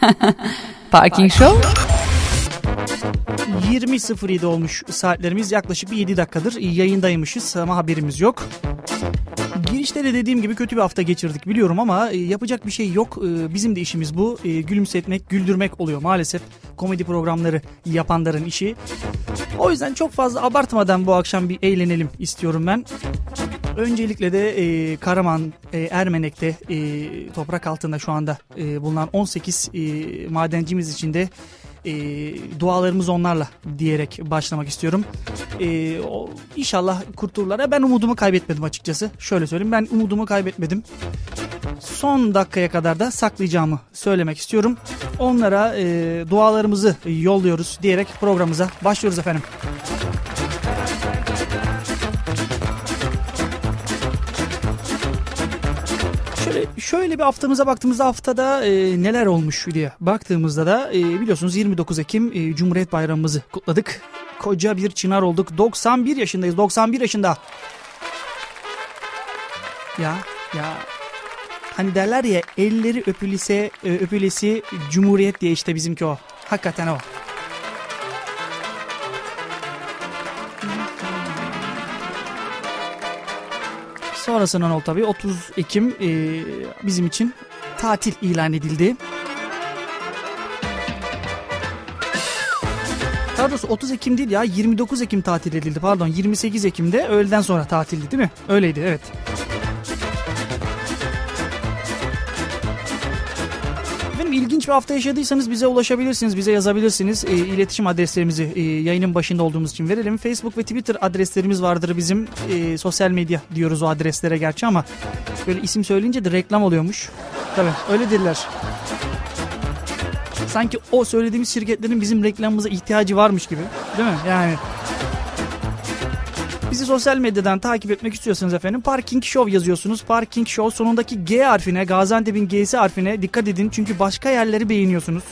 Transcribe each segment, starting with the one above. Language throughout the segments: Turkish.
Parking Show 20.07 olmuş saatlerimiz yaklaşık bir 7 dakikadır yayındaymışız ama haberimiz yok. Girişte de dediğim gibi kötü bir hafta geçirdik biliyorum ama e, yapacak bir şey yok. E, bizim de işimiz bu. E, gülümsetmek, güldürmek oluyor maalesef. Komedi programları yapanların işi. O yüzden çok fazla abartmadan bu akşam bir eğlenelim istiyorum ben. Öncelikle de e, Karaman, e, Ermenek'te e, toprak altında şu anda e, bulunan 18 e, madencimiz için de e, dualarımız onlarla diyerek başlamak istiyorum. E, o, inşallah kurtulurlar. Ben umudumu kaybetmedim açıkçası. Şöyle söyleyeyim ben umudumu kaybetmedim. Son dakikaya kadar da saklayacağımı söylemek istiyorum. Onlara e, dualarımızı yolluyoruz diyerek programımıza başlıyoruz efendim. Şöyle, bir haftamıza baktığımızda haftada e, neler olmuş diye baktığımızda da e, biliyorsunuz 29 Ekim e, Cumhuriyet Bayramımızı kutladık. Koca bir çınar olduk. 91 yaşındayız. 91 yaşında. Ya ya hani derler ya elleri öpülise e, öpülesi Cumhuriyet diye işte bizimki o. Hakikaten o. Sonrasından oldu tabii 30 Ekim e, bizim için tatil ilan edildi. Daha doğrusu 30 Ekim değil ya 29 Ekim tatil edildi pardon 28 Ekim'de öğleden sonra tatildi değil mi? Öyleydi evet. İlginç bir hafta yaşadıysanız bize ulaşabilirsiniz, bize yazabilirsiniz. E, iletişim adreslerimizi e, yayının başında olduğumuz için verelim. Facebook ve Twitter adreslerimiz vardır bizim. E, sosyal medya diyoruz o adreslere gerçi ama böyle isim söyleyince de reklam oluyormuş. Tabii öyle derler. Sanki o söylediğimiz şirketlerin bizim reklamımıza ihtiyacı varmış gibi. Değil mi? Yani Bizi sosyal medyadan takip etmek istiyorsanız efendim Parking Show yazıyorsunuz. Parking Show sonundaki G harfine Gaziantep'in G'si harfine dikkat edin. Çünkü başka yerleri beğeniyorsunuz.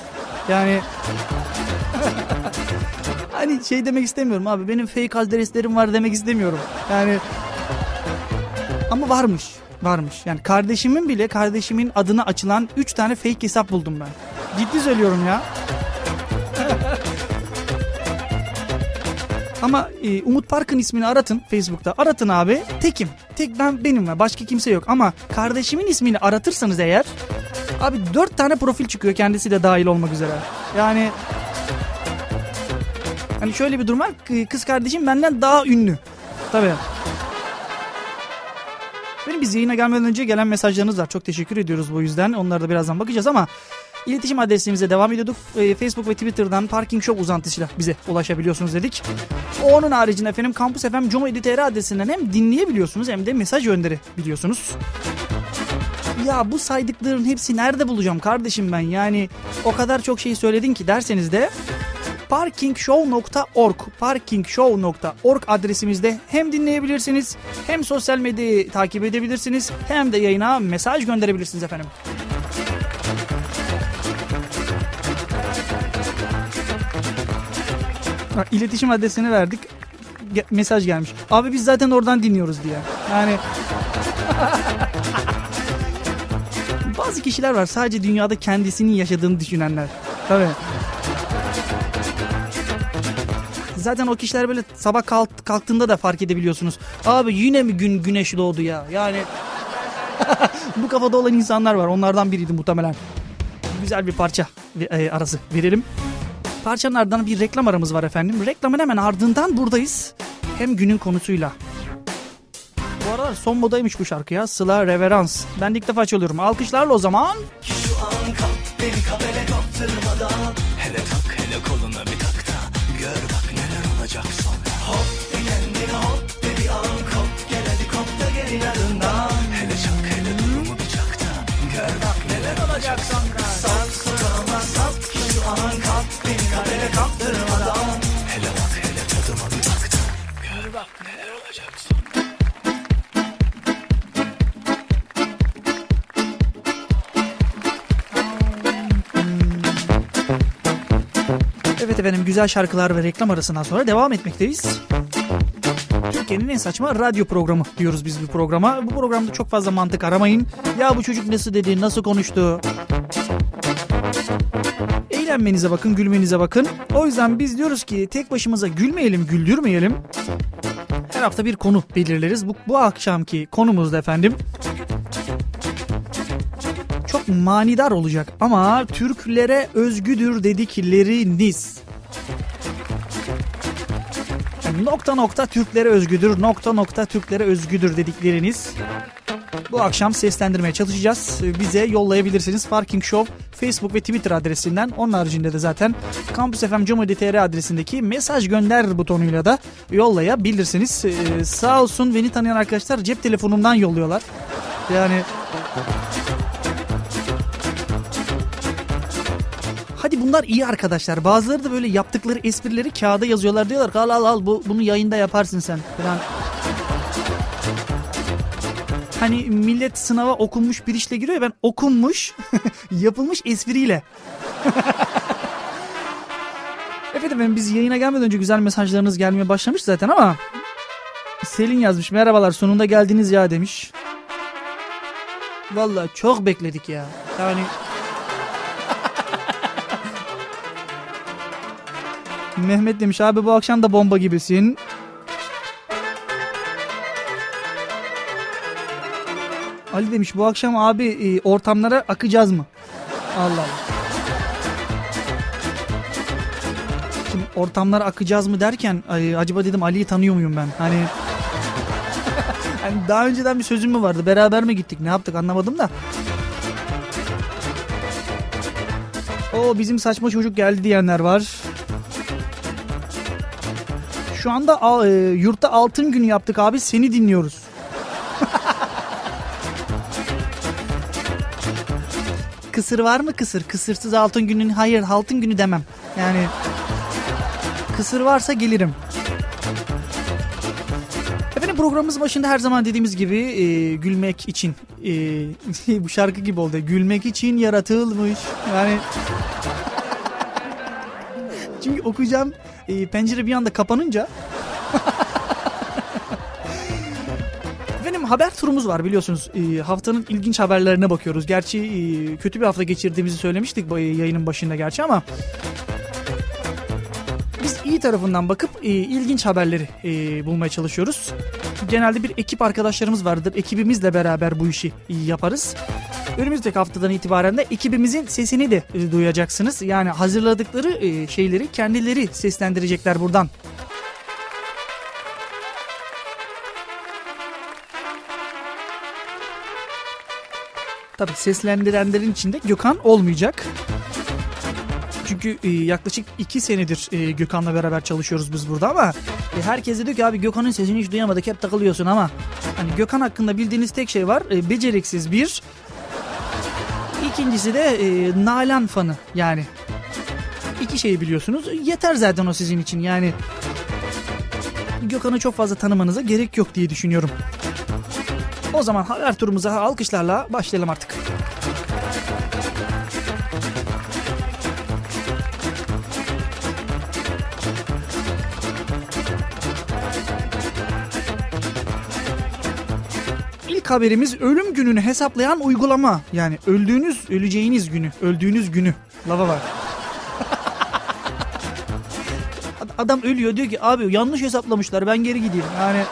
Yani hani şey demek istemiyorum abi benim fake adreslerim var demek istemiyorum. Yani ama varmış varmış. Yani kardeşimin bile kardeşimin adına açılan 3 tane fake hesap buldum ben. Ciddi söylüyorum ya. Ama e, Umut Park'ın ismini aratın Facebook'ta. Aratın abi. Tekim. Tek ben benim var. Başka kimse yok. Ama kardeşimin ismini aratırsanız eğer abi dört tane profil çıkıyor kendisi de dahil olmak üzere. Yani hani şöyle bir durum var. Kız kardeşim benden daha ünlü. Tabii. Benim biz yayına gelmeden önce gelen mesajlarınız var. Çok teşekkür ediyoruz bu yüzden. Onlara da birazdan bakacağız ama İletişim adresimize devam ediyorduk. E, Facebook ve Twitter'dan Parking Show uzantısıyla bize ulaşabiliyorsunuz dedik. Onun haricinde efendim Campus FM Comedy.tr adresinden hem dinleyebiliyorsunuz hem de mesaj gönderebiliyorsunuz. Ya bu saydıkların hepsi nerede bulacağım kardeşim ben? Yani o kadar çok şey söyledin ki derseniz de parkingshow.org parkingshow.org adresimizde hem dinleyebilirsiniz hem sosyal medyayı takip edebilirsiniz hem de yayına mesaj gönderebilirsiniz efendim. Bak, iletişim adresini verdik. Ge- mesaj gelmiş. Abi biz zaten oradan dinliyoruz diye. Yani bazı kişiler var sadece dünyada kendisinin yaşadığını düşünenler. Tabii. Zaten o kişiler böyle sabah kalk, kalktığında da fark edebiliyorsunuz. Abi yine mi gün güneş doğdu ya? Yani bu kafada olan insanlar var. Onlardan biriydi muhtemelen. Güzel bir parça e, arası verelim. Parçanın ardından bir reklam aramız var efendim. Reklamın hemen ardından buradayız. Hem günün konusuyla. Bu aralar son modaymış bu şarkı ya. Sıla Reverans. Ben de ilk defa çalıyorum. Alkışlarla o zaman. Şu an kalk beni kabele kaptırmadan. Hele tak efendim güzel şarkılar ve reklam arasından sonra devam etmekteyiz. Türkiye'nin en saçma radyo programı diyoruz biz bu programa. Bu programda çok fazla mantık aramayın. Ya bu çocuk nasıl dedi, nasıl konuştu? eğlenmenize bakın, gülmenize bakın. O yüzden biz diyoruz ki tek başımıza gülmeyelim, güldürmeyelim. Her hafta bir konu belirleriz. Bu, bu akşamki konumuz da efendim çok manidar olacak ama Türklere özgüdür dedikleriniz. Nokta nokta Türklere özgüdür, nokta nokta Türklere özgüdür dedikleriniz. Bu akşam seslendirmeye çalışacağız. Bize yollayabilirsiniz. Farking Show Facebook ve Twitter adresinden. Onun haricinde de zaten Campus FM Comedy.tr adresindeki mesaj gönder butonuyla da yollayabilirsiniz. Ee, sağ olsun beni tanıyan arkadaşlar cep telefonumdan yolluyorlar. Yani bunlar iyi arkadaşlar. Bazıları da böyle yaptıkları esprileri kağıda yazıyorlar. Diyorlar al al al bu, bunu yayında yaparsın sen falan. Hani millet sınava okunmuş bir işle giriyor ben okunmuş yapılmış espriyle. Efendim ben biz yayına gelmeden önce güzel mesajlarınız gelmeye başlamış zaten ama Selin yazmış merhabalar sonunda geldiniz ya demiş. Vallahi çok bekledik ya. Yani Mehmet demiş abi bu akşam da bomba gibisin. Ali demiş bu akşam abi e, ortamlara akacağız mı? Allah Allah. Şimdi ortamlara akacağız mı derken acaba dedim Ali'yi tanıyor muyum ben? Hani hani daha önceden bir sözüm mü vardı? Beraber mi gittik? Ne yaptık anlamadım da. O bizim saçma çocuk geldi diyenler var. Şu anda e, yurtta altın günü yaptık abi seni dinliyoruz. kısır var mı kısır? Kısırsız altın günün hayır altın günü demem. Yani kısır varsa gelirim. Efendim programımız başında her zaman dediğimiz gibi e, gülmek için e, bu şarkı gibi oldu. Gülmek için yaratılmış. Yani çünkü okuyacağım e, pencere bir anda kapanınca Benim haber turumuz var biliyorsunuz. E, haftanın ilginç haberlerine bakıyoruz. Gerçi e, kötü bir hafta geçirdiğimizi söylemiştik yayının başında gerçi ama biz iyi tarafından bakıp e, ilginç haberleri e, bulmaya çalışıyoruz. Genelde bir ekip arkadaşlarımız vardır. Ekibimizle beraber bu işi yaparız. Önümüzdeki haftadan itibaren de ekibimizin sesini de e, duyacaksınız. Yani hazırladıkları e, şeyleri kendileri seslendirecekler buradan. Tabi seslendirenlerin içinde Gökhan olmayacak. Çünkü e, yaklaşık iki senedir e, Gökhan'la beraber çalışıyoruz biz burada ama e, herkes diyor ki abi Gökhan'ın sesini hiç duyamadık hep takılıyorsun ama hani Gökhan hakkında bildiğiniz tek şey var e, beceriksiz bir İkincisi de e, Nalan fanı yani. İki şeyi biliyorsunuz. Yeter zaten o sizin için yani. Gökhan'ı çok fazla tanımanıza gerek yok diye düşünüyorum. O zaman haber turumuza alkışlarla başlayalım artık. İlk haberimiz ölüm gününü hesaplayan uygulama. Yani öldüğünüz, öleceğiniz günü, öldüğünüz günü. Lava var. Adam ölüyor diyor ki abi yanlış hesaplamışlar ben geri gideyim. Yani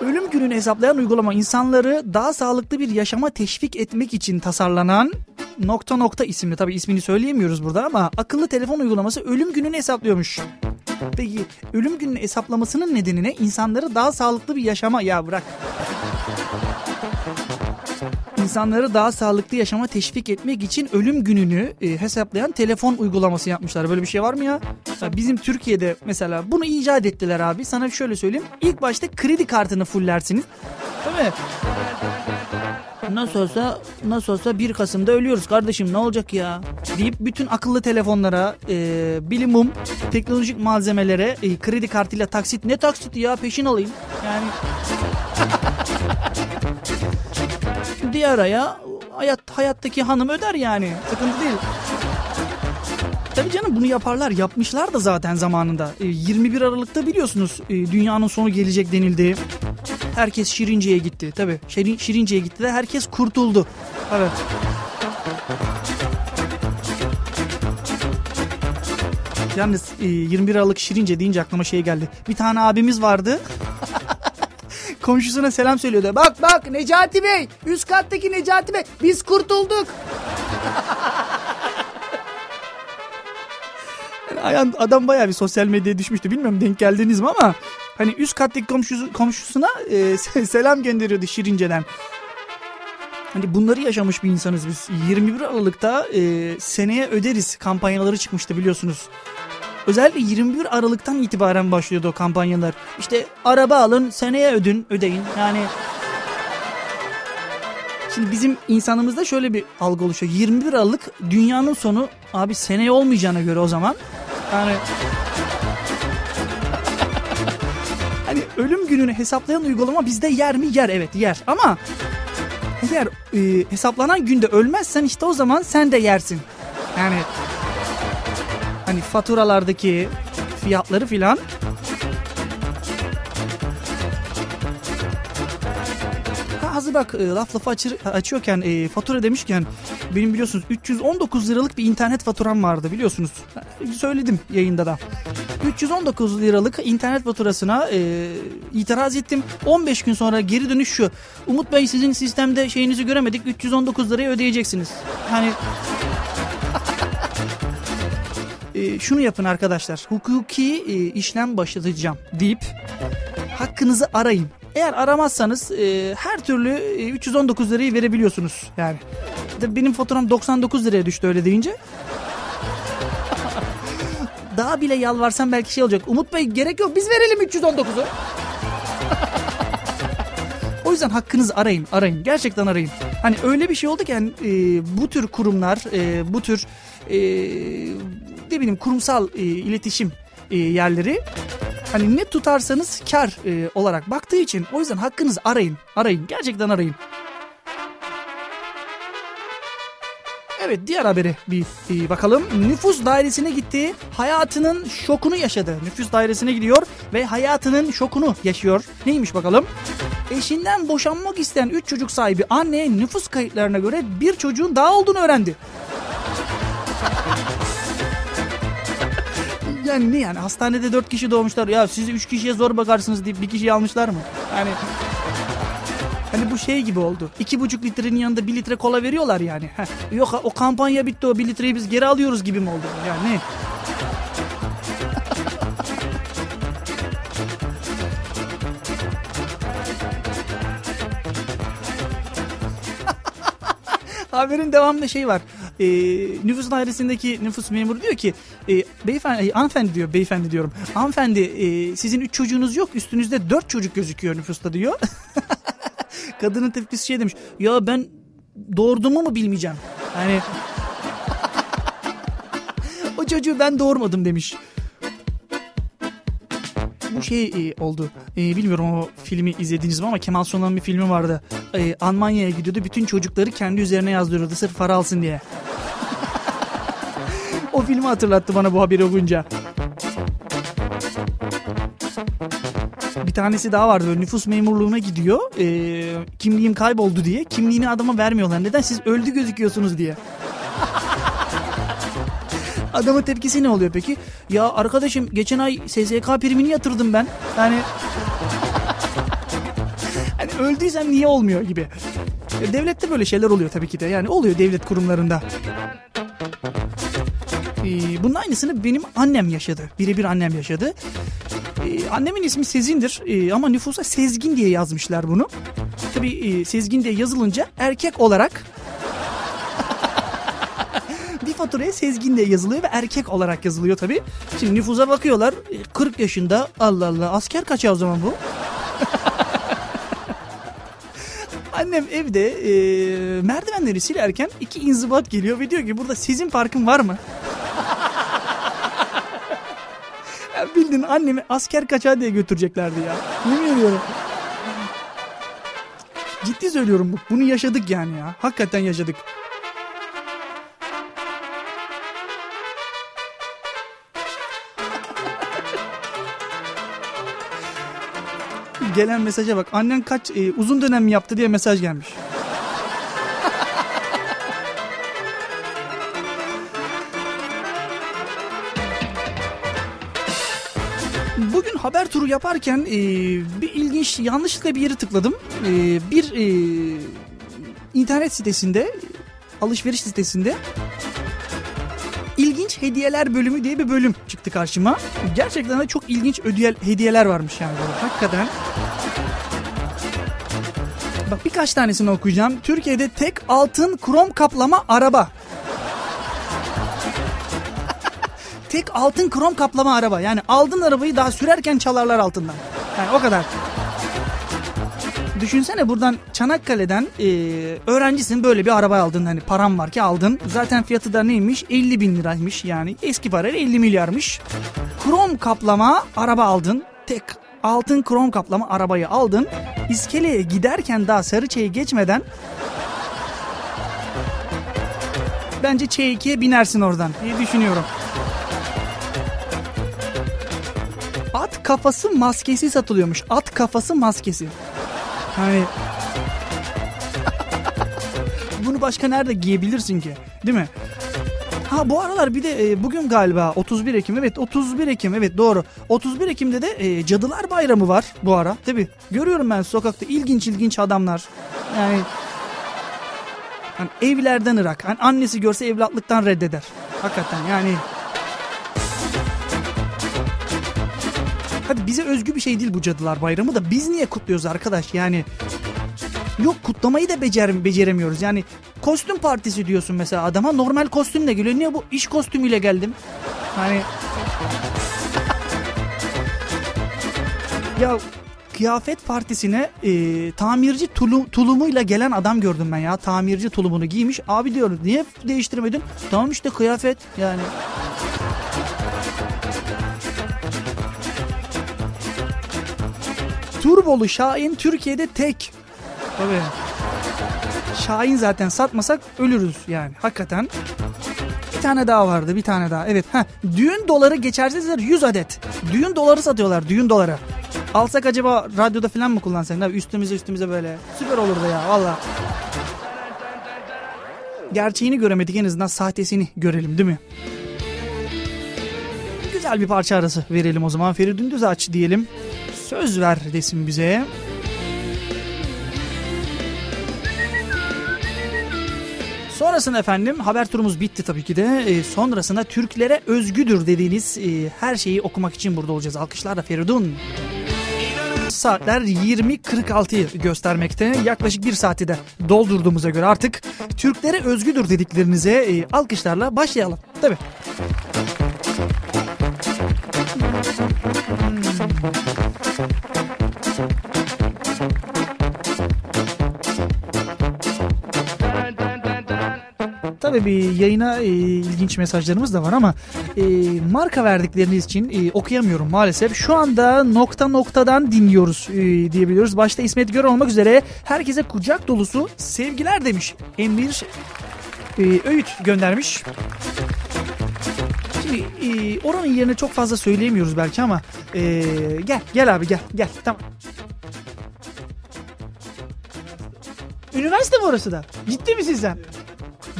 ölüm gününü hesaplayan uygulama insanları daha sağlıklı bir yaşama teşvik etmek için tasarlanan nokta nokta isimli tabi ismini söyleyemiyoruz burada ama akıllı telefon uygulaması ölüm gününü hesaplıyormuş. Peki ölüm gününü hesaplamasının nedeni ne? İnsanları daha sağlıklı bir yaşama ya bırak. İnsanları daha sağlıklı yaşama teşvik etmek için ölüm gününü e, hesaplayan telefon uygulaması yapmışlar. Böyle bir şey var mı ya? Bizim Türkiye'de mesela bunu icat ettiler abi. Sana şöyle söyleyeyim. İlk başta kredi kartını fullersiniz. Değil mi? Nasıl olsa nasıl olsa 1 Kasım'da ölüyoruz kardeşim ne olacak ya deyip bütün akıllı telefonlara e, bilimum teknolojik malzemelere e, kredi kartıyla taksit ne taksiti ya peşin alayım yani diğer aya hayat hayattaki hanım öder yani sıkıntı değil. Tabii canım bunu yaparlar yapmışlar da zaten zamanında. 21 e, Aralık'ta biliyorsunuz e, dünyanın sonu gelecek denildi. Herkes Şirince'ye gitti. Tabii Şirin, Şirince'ye gitti de herkes kurtuldu. Evet. Yalnız e, 21 Aralık Şirince deyince aklıma şey geldi. Bir tane abimiz vardı. Komşusuna selam söylüyordu. Bak bak Necati Bey üst kattaki Necati Bey biz kurtulduk. Yani adam bayağı bir sosyal medyaya düşmüştü. Bilmiyorum denk geldiniz mi ama hani üst kattaki komşusu, komşusuna e, selam gönderiyordu Şirince'den. Hani bunları yaşamış bir insanız biz. 21 Aralık'ta e, seneye öderiz kampanyaları çıkmıştı biliyorsunuz. Özellikle 21 Aralık'tan itibaren başlıyordu o kampanyalar. İşte araba alın seneye ödün ödeyin. Yani Şimdi bizim insanımızda şöyle bir algı oluşuyor. 21 Aralık dünyanın sonu abi seneye olmayacağına göre o zaman. Yani hani ölüm gününü hesaplayan uygulama bizde yer mi? Yer evet yer. Ama eğer e, hesaplanan günde ölmezsen işte o zaman sen de yersin. Yani hani faturalardaki fiyatları filan Ha, hazır bak e, laf lafı açır, açıyorken e, fatura demişken benim biliyorsunuz 319 liralık bir internet faturam vardı biliyorsunuz. Söyledim yayında da. 319 liralık internet faturasına e, itiraz ettim. 15 gün sonra geri dönüş şu. Umut Bey sizin sistemde şeyinizi göremedik. 319 lirayı ödeyeceksiniz. Hani e, şunu yapın arkadaşlar. Hukuki e, işlem başlatacağım deyip hakkınızı arayın. Eğer aramazsanız e, her türlü e, 319 lirayı verebiliyorsunuz yani. Benim faturam 99 liraya düştü öyle deyince. Daha bile yalvarsam belki şey olacak. Umut Bey gerek yok biz verelim 319'u. o yüzden hakkınızı arayın arayın gerçekten arayın. Hani öyle bir şey oldu ki yani, e, bu tür kurumlar e, bu tür e, ne bileyim kurumsal e, iletişim e, yerleri hani ne tutarsanız kar e, olarak baktığı için o yüzden hakkınızı arayın. Arayın. Gerçekten arayın. Evet diğer habere bir, bir bakalım. Nüfus dairesine gitti. Hayatının şokunu yaşadı. Nüfus dairesine gidiyor ve hayatının şokunu yaşıyor. Neymiş bakalım? Eşinden boşanmak isteyen 3 çocuk sahibi anne nüfus kayıtlarına göre bir çocuğun daha olduğunu öğrendi. Yani ne yani hastanede 4 kişi doğmuşlar ya siz 3 kişiye zor bakarsınız deyip bir kişiyi almışlar mı? Yani Hani bu şey gibi oldu. İki buçuk litrenin yanında bir litre kola veriyorlar yani. Heh, yok o kampanya bitti o bir litreyi biz geri alıyoruz gibi mi oldu? Yani? Haberin devamında şey var. E, nüfus dairesindeki nüfus memuru diyor ki e, beyefendi, e, hanımefendi diyor beyefendi diyorum. Hanımefendi e, sizin üç çocuğunuz yok üstünüzde dört çocuk gözüküyor nüfusta diyor. Kadının tepkisi şey demiş. Ya ben doğurduğumu mu bilmeyeceğim? Hani o çocuğu ben doğurmadım demiş. Bu şey e, oldu. E, bilmiyorum o filmi izlediniz mi ama Kemal Sunal'ın bir filmi vardı. E, Almanya'ya gidiyordu. Bütün çocukları kendi üzerine yazdırıyordu sırf para alsın diye. o filmi hatırlattı bana bu haberi okuyunca. Bir tanesi daha vardı böyle nüfus memurluğuna gidiyor. E, kimliğim kayboldu diye. Kimliğini adama vermiyorlar. Neden? Siz öldü gözüküyorsunuz diye. Adamın tepkisi ne oluyor peki? Ya arkadaşım geçen ay SSK primini yatırdım ben. Yani hani öldüysem niye olmuyor gibi. Ya devlette böyle şeyler oluyor tabii ki de. Yani oluyor devlet kurumlarında. Ee, bunun aynısını benim annem yaşadı. Birebir annem yaşadı. Ee, annemin ismi Sezin'dir ee, ama nüfusa Sezgin diye yazmışlar bunu. Tabii e, Sezgin diye yazılınca erkek olarak faturaya Sezgin diye yazılıyor ve erkek olarak yazılıyor tabii. Şimdi nüfusa bakıyorlar 40 yaşında Allah Allah asker kaç o zaman bu? Annem evde e, merdivenleri silerken iki inzibat geliyor ve diyor ki burada sizin farkın var mı? ya bildin annemi asker kaçağı diye götüreceklerdi ya. Yemin ediyorum. Ciddi söylüyorum bu. Bunu yaşadık yani ya. Hakikaten yaşadık. Gelen mesaja bak. Annen kaç e, uzun dönem yaptı diye mesaj gelmiş. Bugün haber turu yaparken e, bir ilginç yanlışlıkla bir yeri tıkladım. E, bir e, internet sitesinde alışveriş sitesinde hediyeler bölümü diye bir bölüm çıktı karşıma. Gerçekten de çok ilginç ödüye, hediyeler varmış yani böyle. Hakikaten. Bak birkaç tanesini okuyacağım. Türkiye'de tek altın krom kaplama araba. tek altın krom kaplama araba. Yani aldın arabayı daha sürerken çalarlar altından. Yani o kadar. Düşünsene buradan Çanakkale'den e, öğrencisin böyle bir araba aldın hani param var ki aldın. Zaten fiyatı da neymiş 50 bin liraymış yani eski parayla 50 milyarmış. Krom kaplama araba aldın. Tek altın krom kaplama arabayı aldın. İskeleye giderken daha Sarıçay'ı geçmeden bence Ç2'ye binersin oradan diye düşünüyorum. At kafası maskesi satılıyormuş. At kafası maskesi. Hani bunu başka nerede giyebilirsin ki? Değil mi? Ha bu aralar bir de e, bugün galiba 31 Ekim evet 31 Ekim evet doğru. 31 Ekim'de de e, Cadılar Bayramı var bu ara tabi görüyorum ben sokakta ilginç ilginç adamlar. Yani hani evlerden ırak. Hani annesi görse evlatlıktan reddeder. Hakikaten yani Hadi bize özgü bir şey değil bu Cadılar Bayramı da biz niye kutluyoruz arkadaş yani Yok kutlamayı da becer beceremiyoruz. Yani kostüm partisi diyorsun mesela adama normal kostümle geliyor. Niye bu iş kostümüyle geldim? Hani ya kıyafet partisine e, tamirci tulum, tulumuyla gelen adam gördüm ben ya. Tamirci tulumunu giymiş. Abi diyorum niye değiştirmedin? Tamam işte kıyafet yani. Turbolu Şahin Türkiye'de tek. Tabii. Şahin zaten satmasak ölürüz yani hakikaten. Bir tane daha vardı bir tane daha. Evet. Heh, düğün doları geçersizler 100 adet. Düğün doları satıyorlar düğün doları. Alsak acaba radyoda falan mı kullansak? Abi üstümüze üstümüze böyle. Süper olurdu ya valla. Gerçeğini göremedik en azından sahtesini görelim değil mi? Güzel bir parça arası verelim o zaman. Feridun Düz aç diyelim. Söz ver desin bize. Sonrasında efendim haber turumuz bitti tabii ki de. E, sonrasında Türklere özgüdür dediğiniz e, her şeyi okumak için burada olacağız. Alkışlarla Feridun. Saatler 20.46'yı göstermekte. Yaklaşık bir saati de doldurduğumuza göre artık Türklere özgüdür dediklerinize e, alkışlarla başlayalım. Tabii. Tabii bir yayına e, ilginç mesajlarımız da var ama e, marka verdikleriniz için e, okuyamıyorum maalesef. Şu anda nokta noktadan dinliyoruz e, diyebiliyoruz. Başta İsmet Gör olmak üzere herkese kucak dolusu sevgiler demiş. Emir e, Öğüt göndermiş. Şimdi e, oranın yerine çok fazla söyleyemiyoruz belki ama e, gel gel abi gel gel tamam. Üniversite mi orası da? Ciddi misin sen?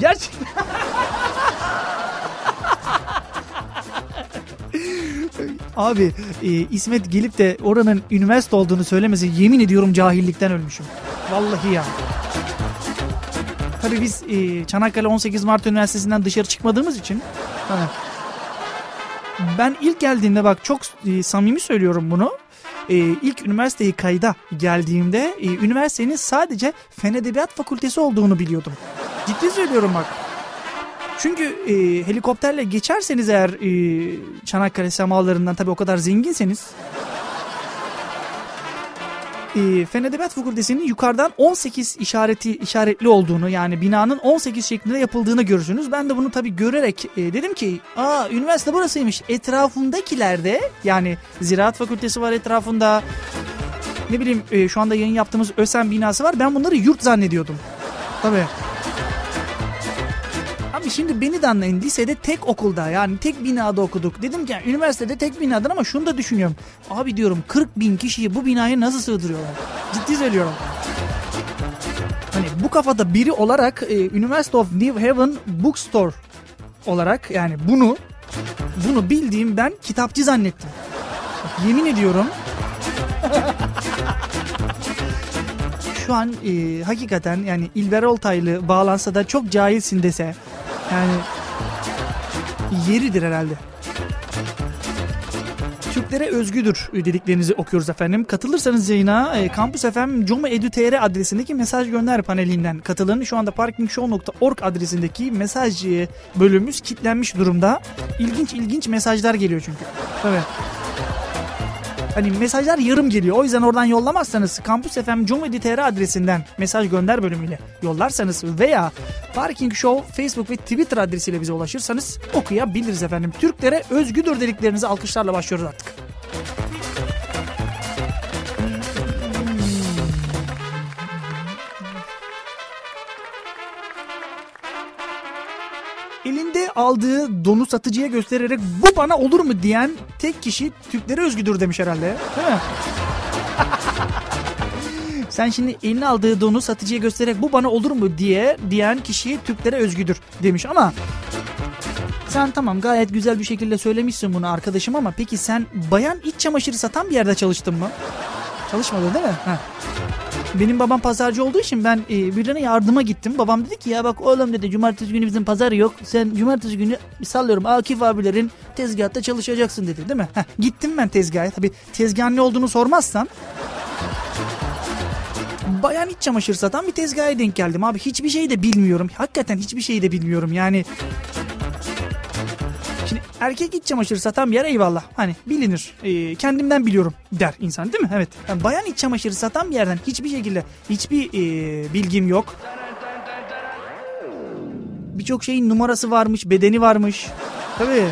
Gerçekten. Abi e, İsmet gelip de oranın üniversite olduğunu söylemesi yemin ediyorum cahillikten ölmüşüm. Vallahi ya. Tabii biz e, Çanakkale 18 Mart Üniversitesi'nden dışarı çıkmadığımız için. Ha. Ben ilk geldiğimde bak çok e, samimi söylüyorum bunu. E, ilk üniversiteyi kayda geldiğimde e, üniversitenin sadece Fen Edebiyat Fakültesi olduğunu biliyordum. Ciddi söylüyorum bak. Çünkü e, helikopterle geçerseniz eğer e, Çanakkale semalarından tabii o kadar zenginseniz e, Fen Edebiyat Fakültesi'nin yukarıdan 18 işareti işaretli olduğunu yani binanın 18 şeklinde yapıldığını görürsünüz. Ben de bunu tabii görerek e, dedim ki aa üniversite burasıymış. Etrafındakilerde yani Ziraat Fakültesi var etrafında ne bileyim e, şu anda yayın yaptığımız ÖSEM binası var. Ben bunları yurt zannediyordum. Tabii. Abi şimdi beni de anlayın lisede tek okulda yani tek binada okuduk. Dedim ki yani, üniversitede tek binadan ama şunu da düşünüyorum. Abi diyorum 40 bin kişiyi bu binaya nasıl sığdırıyorlar? Ciddi söylüyorum. Hani bu kafada biri olarak e, University of New Haven Bookstore olarak yani bunu bunu bildiğim ben kitapçı zannettim. Yemin ediyorum. Şu an e, hakikaten yani İlber Oltaylı bağlansa da çok cahilsin dese yani yeridir herhalde. Türklere özgüdür dediklerinizi okuyoruz efendim. Katılırsanız yayına e, Campus FM Coma Edu.tr adresindeki mesaj gönder panelinden katılın. Şu anda parkingshow.org adresindeki mesaj e, bölümümüz kilitlenmiş durumda. İlginç ilginç mesajlar geliyor çünkü. Evet. Hani mesajlar yarım geliyor. O yüzden oradan yollamazsanız Campus FM Comedy.tr adresinden mesaj gönder bölümüyle yollarsanız veya Parking Show Facebook ve Twitter adresiyle bize ulaşırsanız okuyabiliriz efendim. Türklere özgüdür dediklerinizi alkışlarla başlıyoruz artık. Aldığı donu satıcıya göstererek bu bana olur mu diyen tek kişi Türklere özgüdür demiş herhalde. Değil mi? Sen şimdi eline aldığı donu satıcıya göstererek bu bana olur mu diye diyen kişi Türklere özgüdür demiş ama sen tamam gayet güzel bir şekilde söylemişsin bunu arkadaşım ama peki sen bayan iç çamaşırı satan bir yerde çalıştın mı? Çalışmadın değil mi? Heh. Benim babam pazarcı olduğu için ben e, birine yardıma gittim. Babam dedi ki ya bak oğlum dedi cumartesi günü bizim pazar yok. Sen cumartesi günü sallıyorum Akif abilerin tezgahta çalışacaksın dedi değil mi? Heh, gittim ben tezgaha. Tabi tezgahın ne olduğunu sormazsan bayan iç çamaşır satan bir tezgaha denk geldim abi. Hiçbir şey de bilmiyorum. Hakikaten hiçbir şey de bilmiyorum. Yani erkek iç çamaşırı satan bir yer eyvallah. Hani bilinir. E, kendimden biliyorum der insan değil mi? Evet. Yani bayan iç çamaşırı satan bir yerden hiçbir şekilde hiçbir e, bilgim yok. Birçok şeyin numarası varmış, bedeni varmış. Tabii.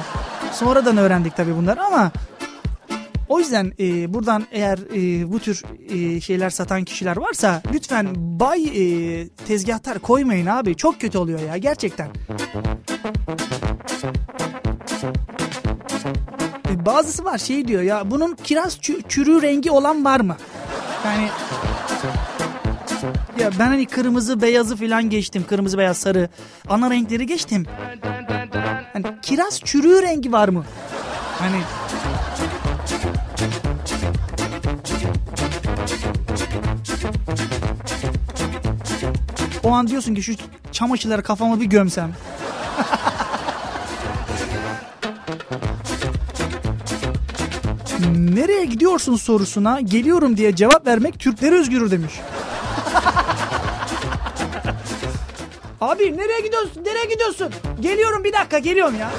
Sonradan öğrendik tabii bunları ama o yüzden e, buradan eğer e, bu tür e, şeyler satan kişiler varsa lütfen bay e, tezgahtar koymayın abi. Çok kötü oluyor ya gerçekten. E, bazısı var şey diyor ya bunun kiraz çü- çürüğü rengi olan var mı? Yani ya ben hani kırmızı beyazı falan geçtim. Kırmızı beyaz sarı. Ana renkleri geçtim. Hani kiraz çürüğü rengi var mı? Hani O an diyorsun ki şu çamaşırları kafama bir gömsem. Nereye gidiyorsun sorusuna geliyorum diye cevap vermek Türkleri özgürür demiş. Abi nereye gidiyorsun? Nereye gidiyorsun? Geliyorum bir dakika geliyorum ya.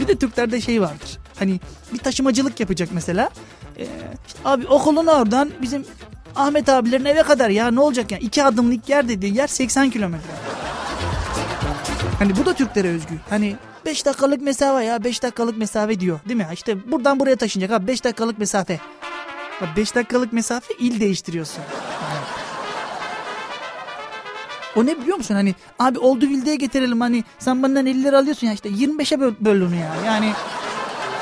bir de Türklerde şey vardır. Hani bir taşımacılık yapacak mesela. Ee, işte abi okulun oradan bizim Ahmet abilerin eve kadar ya ne olacak yani iki adımlık yer dediği yer 80 kilometre. Hani bu da Türklere özgü. Hani 5 dakikalık mesafe ya 5 dakikalık mesafe diyor değil mi? İşte buradan buraya taşınacak abi 5 dakikalık mesafe. 5 dakikalık mesafe il değiştiriyorsun. O ne biliyor musun hani abi oldu bildiğe getirelim hani sen benden 50 lira alıyorsun ya işte 25'e böl, böl onu ya. Yani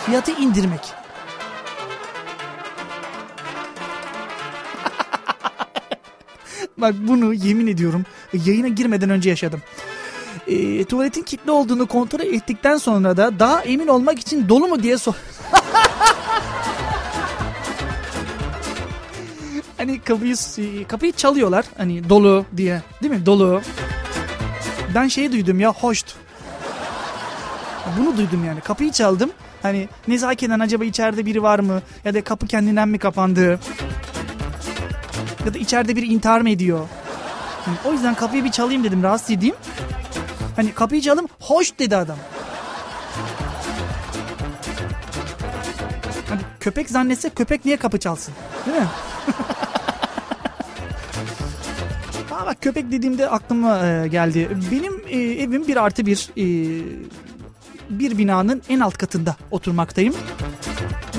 fiyatı indirmek. Bak bunu yemin ediyorum yayına girmeden önce yaşadım. E, tuvaletin kilitli olduğunu kontrol ettikten sonra da daha emin olmak için dolu mu diye sor. hani kapıyı kapıyı çalıyorlar hani dolu diye değil mi dolu. Ben şeyi duydum ya hoşt. Bunu duydum yani kapıyı çaldım. Hani nezaketen acaba içeride biri var mı? Ya da kapı kendinden mi kapandı? Ya da içeride bir intihar mı ediyor? Yani o yüzden kapıyı bir çalayım dedim rahatsız edeyim. Hani kapıyı çaldım hoş dedi adam. Hani köpek zannetse köpek niye kapı çalsın? Değil mi? Aa bak köpek dediğimde aklıma e, geldi. Benim e, evim bir artı bir e, bir binanın en alt katında oturmaktayım.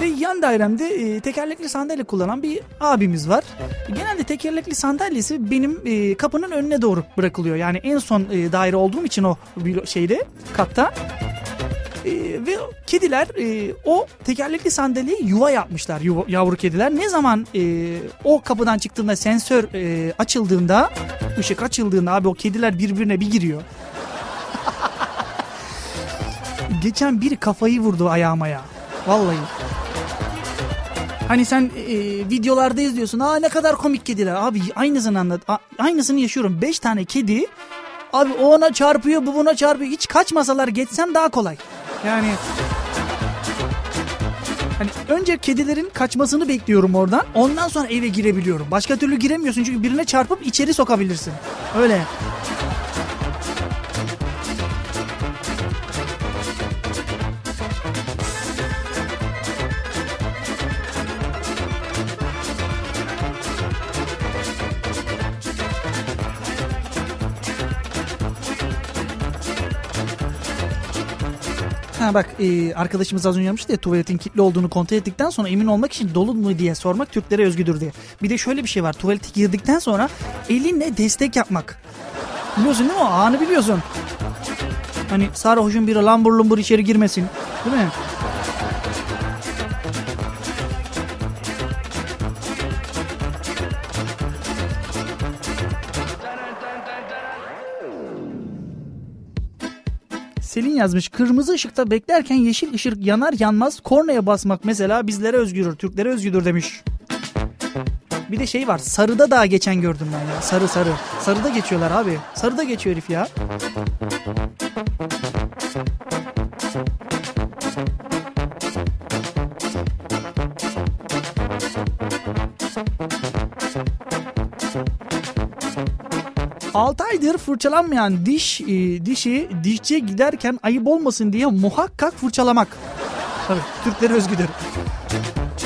Ve yan dairemde e, tekerlekli sandalye kullanan bir abimiz var. Genelde tekerlekli sandalyesi benim e, kapının önüne doğru bırakılıyor. Yani en son e, daire olduğum için o şeyde katta. E, ve kediler e, o tekerlekli sandalyeye yuva yapmışlar yuva, yavru kediler. Ne zaman e, o kapıdan çıktığında sensör e, açıldığında ışık açıldığında abi o kediler birbirine bir giriyor. Geçen biri kafayı vurdu ayağıma ya. Vallahi. Hani sen e, videolarda izliyorsun. Aa ne kadar komik kediler. Abi aynısını anlat. Aynısını yaşıyorum. Beş tane kedi. Abi o ona çarpıyor bu buna çarpıyor. Hiç kaçmasalar geçsem daha kolay. Yani Hani önce kedilerin kaçmasını bekliyorum oradan. Ondan sonra eve girebiliyorum. Başka türlü giremiyorsun çünkü birine çarpıp içeri sokabilirsin. Öyle. Bak e, arkadaşımız az önce yapmıştı ya tuvaletin kilitli olduğunu kontrol ettikten sonra emin olmak için dolu mu diye sormak Türklere özgüdür diye. Bir de şöyle bir şey var tuvalete girdikten sonra elinle destek yapmak. Biliyorsun değil mi o anı biliyorsun. Hani sarhoşun biri lambur lumbur içeri girmesin değil mi? Selin yazmış kırmızı ışıkta beklerken yeşil ışık yanar yanmaz kornaya basmak mesela bizlere özgüdür Türklere özgüdür demiş. Bir de şey var sarıda daha geçen gördüm ben ya sarı sarı. Sarıda geçiyorlar abi sarıda geçiyor herif ya. Altı aydır fırçalanmayan diş e, dişi dişçiye giderken ayıp olmasın diye muhakkak fırçalamak. Tabii Türklere özgüdür.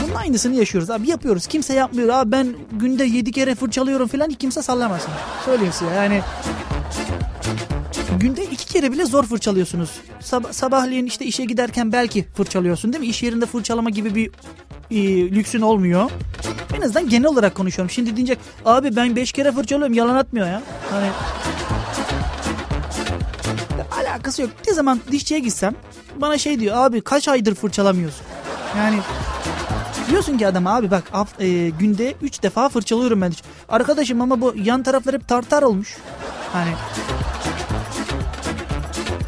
Bunun aynısını yaşıyoruz abi yapıyoruz. Kimse yapmıyor. Abi ben günde yedi kere fırçalıyorum falan kimse sallamasın. Söyleyeyim size yani. Günde iki kere bile zor fırçalıyorsunuz. Sab- sabahleyin işte işe giderken belki fırçalıyorsun değil mi? İş yerinde fırçalama gibi bir e, lüksün olmuyor. En azından genel olarak konuşuyorum. Şimdi diyecek abi ben beş kere fırçalıyorum yalan atmıyor ya. Hani alakası yok. Ne zaman dişçiye gitsem bana şey diyor abi kaç aydır fırçalamıyorsun. Yani diyorsun ki adam abi bak e, günde 3 defa fırçalıyorum ben. Arkadaşım ama bu yan taraflar hep tartar olmuş. Hani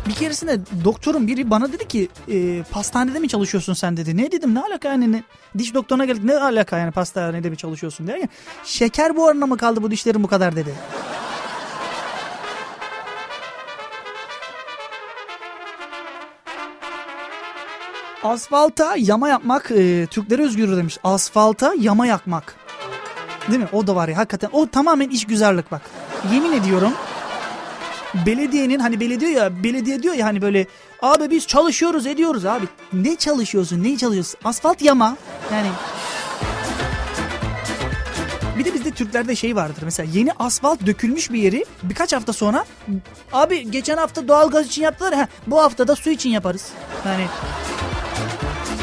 bir keresinde doktorun biri bana dedi ki e, pastanede mi çalışıyorsun sen dedi. Ne dedim ne alaka yani ne, diş doktoruna geldik ne alaka yani pastanede mi çalışıyorsun diye. Şeker buharına mı kaldı bu dişlerin bu kadar dedi. Asfalta yama yapmak e, Türklere özgür demiş. Asfalta yama yakmak. Değil mi? O da var ya hakikaten. O tamamen iş güzellik bak. Yemin ediyorum. Belediyenin hani belediye ya belediye diyor ya hani böyle abi biz çalışıyoruz ediyoruz abi. Ne çalışıyorsun? Ne çalışıyorsun? Asfalt yama. Yani bir de bizde Türklerde şey vardır mesela yeni asfalt dökülmüş bir yeri birkaç hafta sonra abi geçen hafta doğalgaz için yaptılar ha bu hafta da su için yaparız. Yani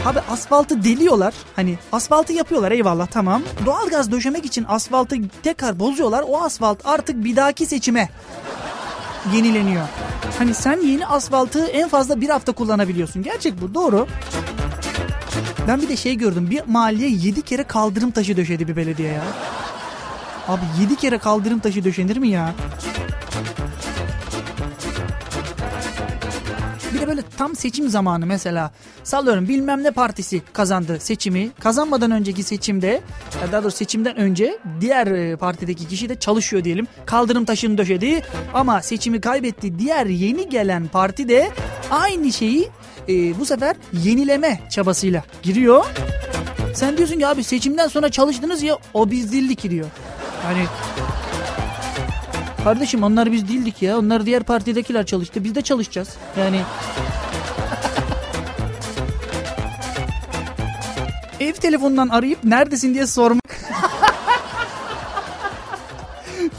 Abi asfaltı deliyorlar. Hani asfaltı yapıyorlar eyvallah tamam. Doğalgaz döşemek için asfaltı tekrar bozuyorlar. O asfalt artık bir dahaki seçime yenileniyor. Hani sen yeni asfaltı en fazla bir hafta kullanabiliyorsun. Gerçek bu doğru. Ben bir de şey gördüm. Bir mahalleye 7 kere kaldırım taşı döşedi bir belediye ya. Abi 7 kere kaldırım taşı döşenir mi ya? Bir de böyle tam seçim zamanı mesela sallıyorum bilmem ne partisi kazandı seçimi. Kazanmadan önceki seçimde daha doğrusu seçimden önce diğer e, partideki kişi de çalışıyor diyelim. Kaldırım taşını döşedi ama seçimi kaybetti. Diğer yeni gelen parti de aynı şeyi e, bu sefer yenileme çabasıyla giriyor. Sen diyorsun ki abi seçimden sonra çalıştınız ya o biz değildik diyor. Hani Kardeşim onlar biz değildik ya. Onlar diğer partidekiler çalıştı. Biz de çalışacağız. Yani ev telefonundan arayıp neredesin diye sormak.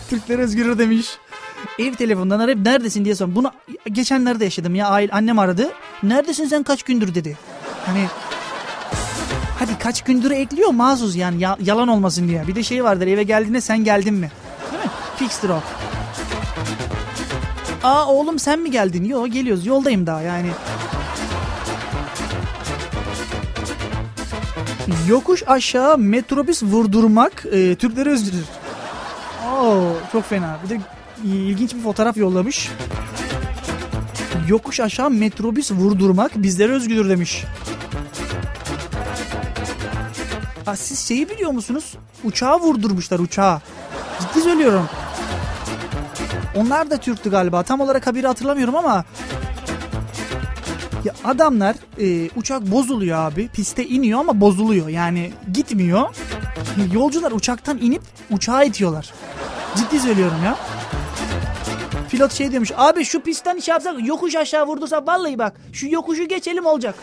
Türkler özgürür demiş. Ev telefonundan arayıp neredesin diye sormak. Bunu geçenlerde yaşadım ya. Aile, annem aradı. Neredesin sen kaç gündür dedi. Hani hadi kaç gündür ekliyor mazuz yani ya, yalan olmasın diye. Bir de şey vardır eve geldiğinde sen geldin mi? Değil mi? Fixtir o. Aa oğlum sen mi geldin? Yo geliyoruz yoldayım daha yani. Yokuş aşağı metrobüs vurdurmak e, Türkleri özdürür. Oo çok fena. Bir de ilginç bir fotoğraf yollamış. Yokuş aşağı metrobüs vurdurmak bizlere özgüdür demiş. Ha, siz şeyi biliyor musunuz? Uçağı vurdurmuşlar uçağı. Ciddi söylüyorum. Onlar da Türktü galiba. Tam olarak haberi hatırlamıyorum ama ya adamlar e, uçak bozuluyor abi. Piste iniyor ama bozuluyor. Yani gitmiyor. Yolcular uçaktan inip uçağa itiyorlar. Ciddi söylüyorum ya. Pilot şey demiş. Abi şu pistten şey yapsak yokuş aşağı vurdursa vallahi bak şu yokuşu geçelim olacak.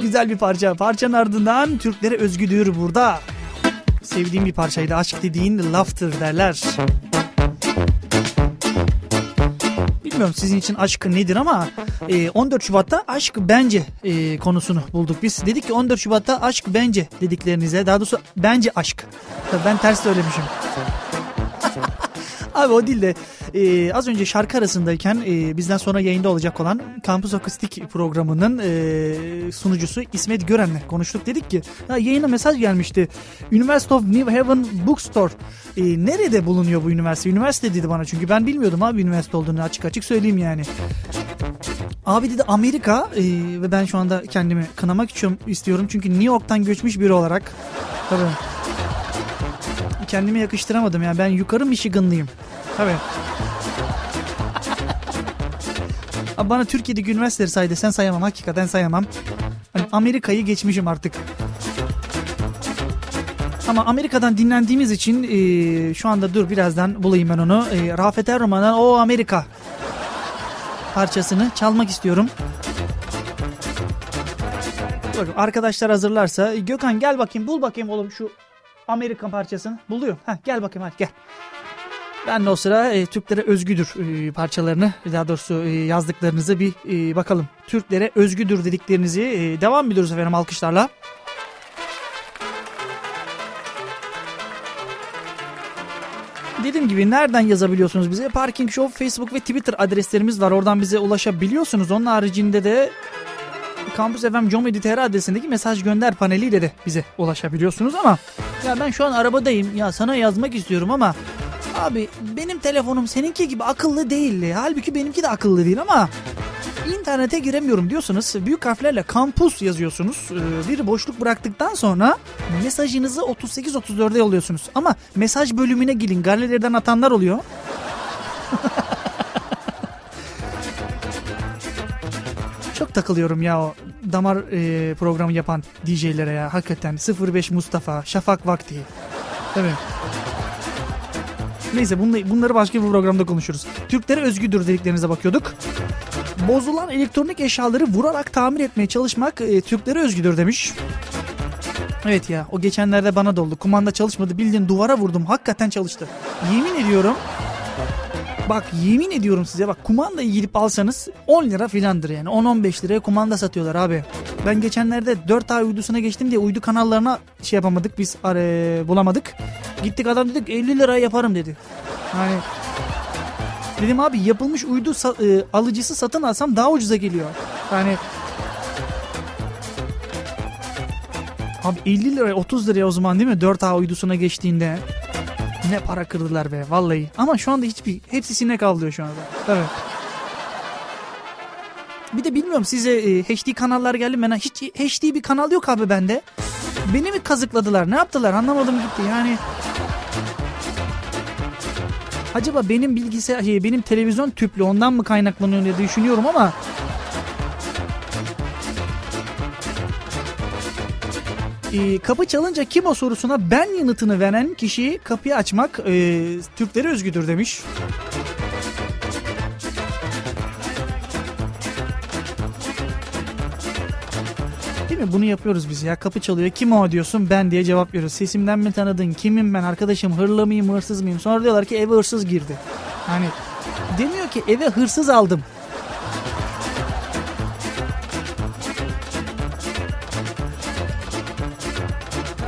Güzel bir parça. Parçanın ardından Türklere özgüdür burada. Sevdiğim bir parçaydı. Aşk dediğin laftır derler. Bilmiyorum sizin için aşk nedir ama 14 e, Şubat'ta aşk bence e, konusunu bulduk biz. Dedik ki 14 Şubat'ta aşk bence dediklerinize daha doğrusu bence aşk. ben ters söylemişim. Abi o değil de e, az önce şarkı arasındayken e, bizden sonra yayında olacak olan Campus Akustik programının e, sunucusu İsmet Gören'le konuştuk. Dedik ki ya yayına mesaj gelmişti. University of New Haven Bookstore. E, nerede bulunuyor bu üniversite? Üniversite dedi bana çünkü ben bilmiyordum abi üniversite olduğunu açık açık söyleyeyim yani. Abi dedi Amerika e, ve ben şu anda kendimi kınamak istiyorum çünkü New York'tan göçmüş biri olarak. Tabii kendime yakıştıramadım ya. Ben yukarı Michiganlıyım. Tabii. Abi bana Türkiye'deki üniversiteleri say desen sayamam. Hakikaten sayamam. Hani Amerika'yı geçmişim artık. Ama Amerika'dan dinlendiğimiz için e, şu anda dur birazdan bulayım ben onu. E, Rafet Erroman'dan O Amerika parçasını çalmak istiyorum. Bakın arkadaşlar hazırlarsa Gökhan gel bakayım bul bakayım oğlum şu Amerikan parçasını buluyor. Heh, gel bakayım hadi gel. Ben de o sıra e, Türklere özgüdür e, parçalarını daha doğrusu e, yazdıklarınızı bir e, bakalım. Türklere özgüdür dediklerinizi e, devam ediyoruz efendim alkışlarla. Dediğim gibi nereden yazabiliyorsunuz bize? Parking Show Facebook ve Twitter adreslerimiz var. Oradan bize ulaşabiliyorsunuz. Onun haricinde de Campus FM Comedy.tr adresindeki mesaj gönder paneliyle de bize ulaşabiliyorsunuz ama ya ben şu an arabadayım ya sana yazmak istiyorum ama abi benim telefonum seninki gibi akıllı değil. Halbuki benimki de akıllı değil ama internete giremiyorum diyorsanız büyük harflerle kampus yazıyorsunuz. Ee, bir boşluk bıraktıktan sonra mesajınızı 38-34'e yolluyorsunuz. Ama mesaj bölümüne girin galeriden atanlar oluyor. Çok takılıyorum ya o damar e, programı yapan DJ'lere ya hakikaten 05 Mustafa, Şafak Vakti. Tabii. Neyse bunları, başka bir programda konuşuruz. Türklere özgüdür dediklerinize bakıyorduk. Bozulan elektronik eşyaları vurarak tamir etmeye çalışmak e, Türklere özgüdür demiş. Evet ya o geçenlerde bana da oldu. Kumanda çalışmadı bildiğin duvara vurdum. Hakikaten çalıştı. Yemin ediyorum Bak yemin ediyorum size bak kumandayı gidip alsanız 10 lira filandır yani 10-15 liraya kumanda satıyorlar abi. Ben geçenlerde 4A uydusuna geçtim diye uydu kanallarına şey yapamadık biz are, bulamadık. Gittik adam dedik 50 lira yaparım dedi. Yani dedim abi yapılmış uydu e, alıcısı satın alsam daha ucuza geliyor. Yani Abi 50 lira 30 liraya o zaman değil mi 4A uydusuna geçtiğinde ne para kırdılar be vallahi. Ama şu anda hiçbir hepsi sinek avlıyor şu anda. Tabii. Bir de bilmiyorum size e, HD kanallar geldi mi? Hiç HD bir kanal yok abi bende. Beni mi kazıkladılar? Ne yaptılar? Anlamadım gitti. Yani acaba benim bilgisayar şey, benim televizyon tüplü ondan mı kaynaklanıyor diye düşünüyorum ama E, kapı çalınca kim o sorusuna ben yanıtını veren kişi kapıyı açmak e, Türklere özgüdür demiş. Değil mi? Bunu yapıyoruz biz ya. Kapı çalıyor. Kim o diyorsun? Ben diye cevap veriyoruz. Sesimden mi tanıdın? Kimim ben? Arkadaşım hırlı mıyım? Hırsız mıyım? Sonra diyorlar ki eve hırsız girdi. Hani demiyor ki eve hırsız aldım.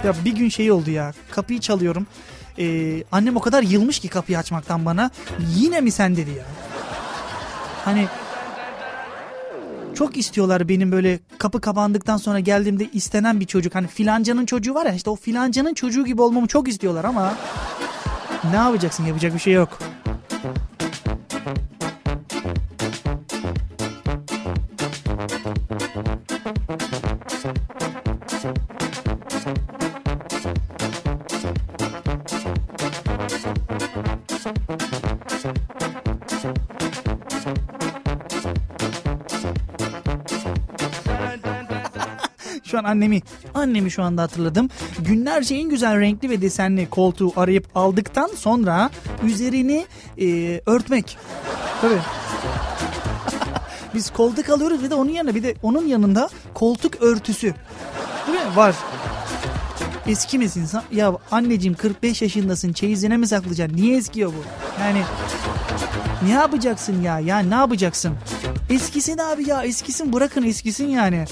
Ya bir gün şey oldu ya kapıyı çalıyorum. Ee, annem o kadar yılmış ki kapıyı açmaktan bana. Yine mi sen dedi ya. Hani çok istiyorlar benim böyle kapı kapandıktan sonra geldiğimde istenen bir çocuk. Hani filancanın çocuğu var ya işte o filancanın çocuğu gibi olmamı çok istiyorlar ama ne yapacaksın yapacak bir şey yok. An annemi, annemi şu anda hatırladım. Günlerce en güzel renkli ve desenli koltuğu arayıp aldıktan sonra üzerini e, örtmek. Tabii. Biz koltuk alıyoruz ve de onun yanına bir de onun yanında koltuk örtüsü. Değil mi? Var. Eski misin? Ya anneciğim 45 yaşındasın çeyizine mi saklayacaksın? Niye eskiyor bu? Yani ne yapacaksın ya? Ya ne yapacaksın? Eskisin abi ya eskisin bırakın eskisin yani.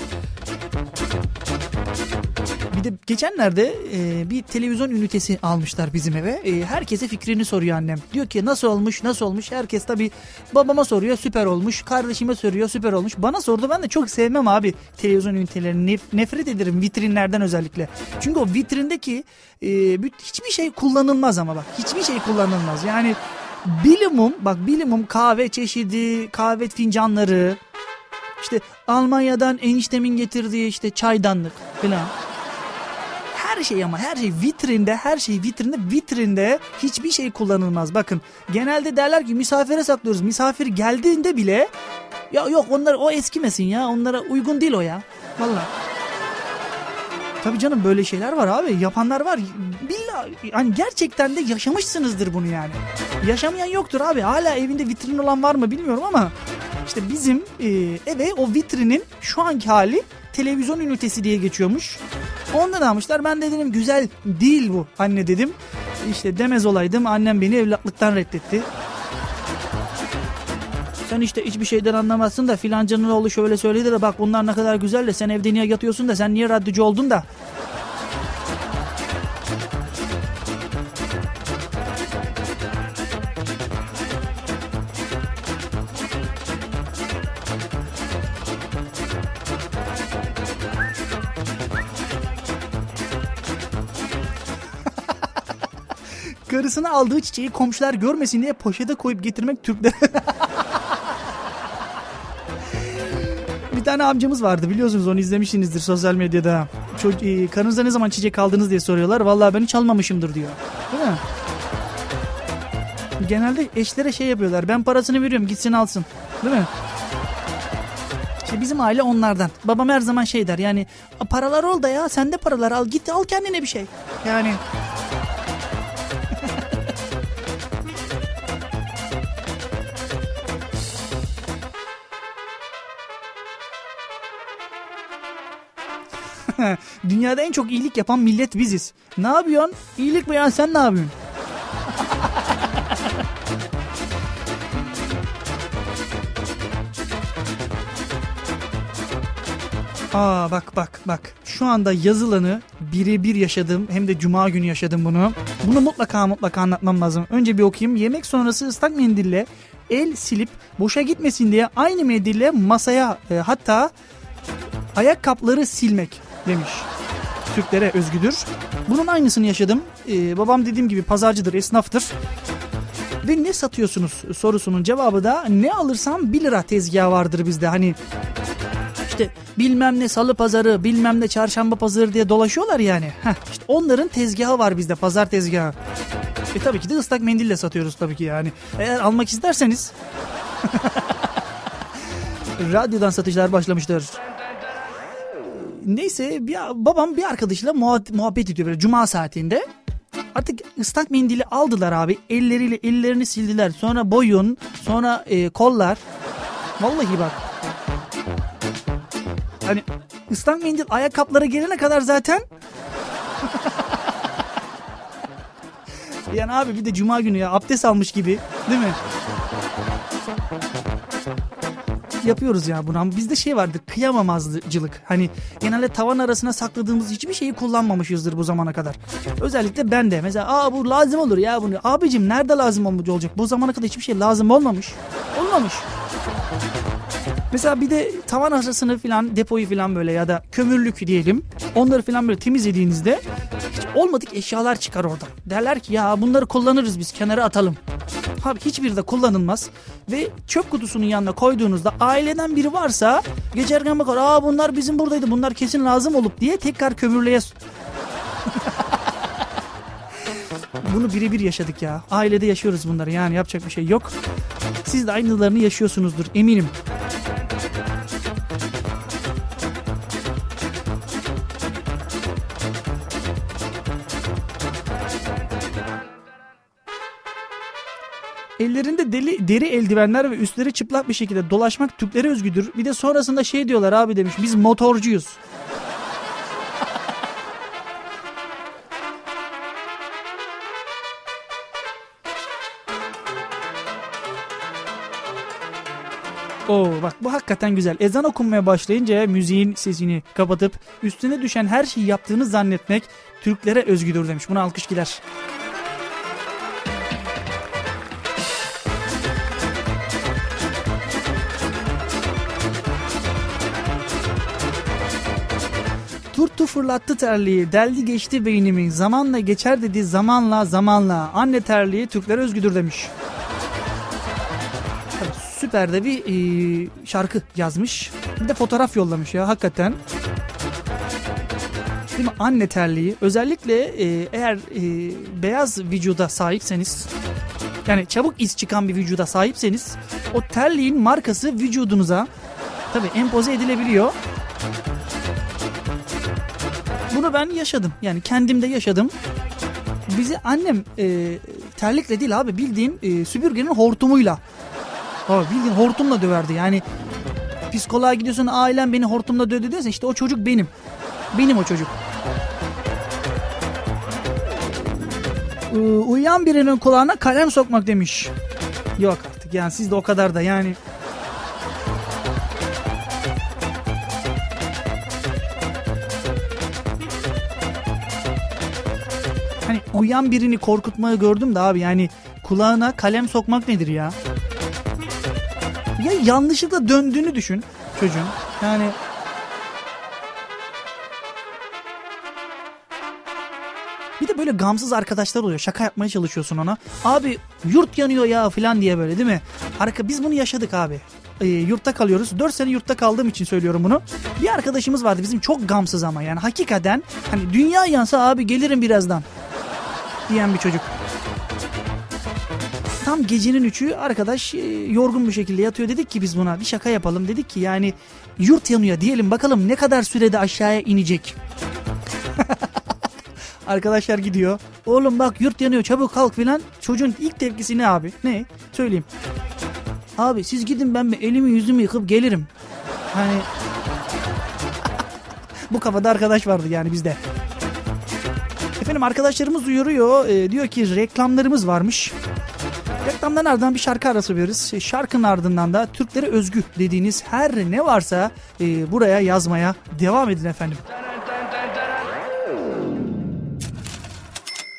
Bir de geçenlerde e, bir televizyon ünitesi almışlar bizim eve. E, herkese fikrini soruyor annem. Diyor ki nasıl olmuş nasıl olmuş. Herkes tabi babama soruyor süper olmuş. Kardeşime soruyor süper olmuş. Bana sordu ben de çok sevmem abi televizyon ünitelerini. Nef- nefret ederim vitrinlerden özellikle. Çünkü o vitrindeki e, hiçbir şey kullanılmaz ama bak. Hiçbir şey kullanılmaz. Yani bilimum bak bilimum kahve çeşidi kahve fincanları işte Almanya'dan eniştemin getirdiği işte çaydanlık falan her şey ama her şey vitrinde her şey vitrinde vitrinde hiçbir şey kullanılmaz. Bakın genelde derler ki misafire saklıyoruz. Misafir geldiğinde bile ya yok onlar o eskimesin ya onlara uygun değil o ya. Valla. Tabii canım böyle şeyler var abi. Yapanlar var. Billahi hani gerçekten de yaşamışsınızdır bunu yani. Yaşamayan yoktur abi. Hala evinde vitrin olan var mı bilmiyorum ama işte bizim e, eve o vitrinin şu anki hali televizyon ünitesi diye geçiyormuş. Ondan almışlar. Ben de dedim güzel değil bu anne dedim. İşte demez olaydım. Annem beni evlatlıktan reddetti. Sen işte hiçbir şeyden anlamazsın da filancanın oğlu şöyle söyledi de bak bunlar ne kadar güzel de sen evde niye yatıyorsun da sen niye radyocu oldun da. Karısına aldığı çiçeği komşular görmesin diye poşete koyup getirmek Türkler. tane amcamız vardı biliyorsunuz onu izlemişsinizdir sosyal medyada. Çocuk, e, karınıza ne zaman çiçek aldınız diye soruyorlar. Vallahi ben hiç almamışımdır diyor. Değil mi? Genelde eşlere şey yapıyorlar. Ben parasını veriyorum gitsin alsın. Değil mi? İşte bizim aile onlardan. Babam her zaman şey der yani paralar ol da ya sen de paralar al git al kendine bir şey. Yani Dünyada en çok iyilik yapan millet biziz. Ne yapıyorsun? İyilik mi ya sen ne yapıyorsun? Aa bak bak bak şu anda yazılanı birebir yaşadım hem de cuma günü yaşadım bunu. Bunu mutlaka mutlaka anlatmam lazım. Önce bir okuyayım. Yemek sonrası ıslak mendille el silip boşa gitmesin diye aynı mendille masaya e, hatta ayakkabıları silmek demiş. Türklere özgüdür. Bunun aynısını yaşadım. Ee, babam dediğim gibi pazarcıdır, esnaftır. Ve ne satıyorsunuz sorusunun cevabı da ne alırsam 1 lira tezgahı vardır bizde. Hani işte bilmem ne salı pazarı, bilmem ne çarşamba pazarı diye dolaşıyorlar yani. Heh, işte onların tezgahı var bizde, pazar tezgahı. E tabii ki de ıslak mendille satıyoruz tabii ki yani. Eğer almak isterseniz radyodan satışlar başlamıştır neyse bir, babam bir arkadaşıyla muhabbet ediyor böyle cuma saatinde. Artık ıslak mendili aldılar abi. Elleriyle ellerini sildiler. Sonra boyun, sonra e, kollar. Vallahi bak. Hani ıslak mendil ayakkabılara gelene kadar zaten yani abi bir de cuma günü ya abdest almış gibi değil mi? Yapıyoruz ya bunu ama bizde şey vardır kıyamamazcılık. Hani genelde tavan arasına sakladığımız hiçbir şeyi kullanmamışızdır bu zamana kadar. Özellikle ben de mesela aa bu lazım olur ya bunu. Abicim nerede lazım olacak? Bu zamana kadar hiçbir şey lazım olmamış. Olmamış. Mesela bir de tavan arasını filan depoyu filan böyle ya da kömürlük diyelim. Onları filan böyle temizlediğinizde hiç olmadık eşyalar çıkar oradan. Derler ki ya bunları kullanırız biz kenara atalım. Abi hiçbiri de kullanılmaz. Ve çöp kutusunun yanına koyduğunuzda aileden biri varsa geçerken bakar aa bunlar bizim buradaydı bunlar kesin lazım olup diye tekrar kömürlüğe bunu birebir yaşadık ya. Ailede yaşıyoruz bunları yani yapacak bir şey yok. Siz de aynılarını yaşıyorsunuzdur eminim. Ellerinde deli, deri eldivenler ve üstleri çıplak bir şekilde dolaşmak Türklere özgüdür. Bir de sonrasında şey diyorlar abi demiş biz motorcuyuz. Oo bak bu hakikaten güzel. Ezan okunmaya başlayınca müziğin sesini kapatıp üstüne düşen her şeyi yaptığını zannetmek Türklere özgüdür demiş. Buna alkış gider. Turtu fırlattı terliği, deldi geçti beynimi, zamanla geçer dedi zamanla zamanla. Anne terliği Türklere özgüdür demiş. Süper de bir e, şarkı yazmış. Bir de fotoğraf yollamış ya hakikaten. Değil mi? Anne terliği. Özellikle e, eğer e, beyaz vücuda sahipseniz yani çabuk iz çıkan bir vücuda sahipseniz o terliğin markası vücudunuza tabi empoze edilebiliyor. Bunu ben yaşadım. Yani kendimde yaşadım. Bizi annem e, terlikle değil abi bildiğin e, süpürgenin hortumuyla. Abi bildiğin hortumla döverdi. Yani psikoloğa gidiyorsun ailem beni hortumla dövdü diyorsa işte o çocuk benim. Benim o çocuk. Ee, uyuyan birinin kulağına kalem sokmak demiş. Yok artık yani siz de o kadar da yani. Hani uyan birini korkutmayı gördüm de abi yani kulağına kalem sokmak nedir ya? Ya yanlışlıkla döndüğünü düşün çocuğun. Yani Bir de böyle gamsız arkadaşlar oluyor. Şaka yapmaya çalışıyorsun ona. Abi yurt yanıyor ya falan diye böyle değil mi? Arka biz bunu yaşadık abi. Ee, yurtta kalıyoruz. 4 sene yurtta kaldığım için söylüyorum bunu. Bir arkadaşımız vardı bizim çok gamsız ama yani hakikaten hani dünya yansa abi gelirim birazdan diyen bir çocuk. Tam gecenin üçü arkadaş e, yorgun bir şekilde yatıyor. Dedik ki biz buna bir şaka yapalım. Dedik ki yani yurt yanıyor diyelim bakalım ne kadar sürede aşağıya inecek. Arkadaşlar gidiyor. Oğlum bak yurt yanıyor çabuk kalk filan. Çocuğun ilk tepkisi ne abi? Ne? Söyleyeyim. Abi siz gidin ben elimi yüzümü yıkıp gelirim. Hani bu kafada arkadaş vardı yani bizde. Efendim arkadaşlarımız uyarıyor. E, diyor ki reklamlarımız varmış. Reklamdan ardından bir şarkı arası veriyoruz. E, şarkının ardından da Türklere özgü dediğiniz her ne varsa e, buraya yazmaya devam edin efendim.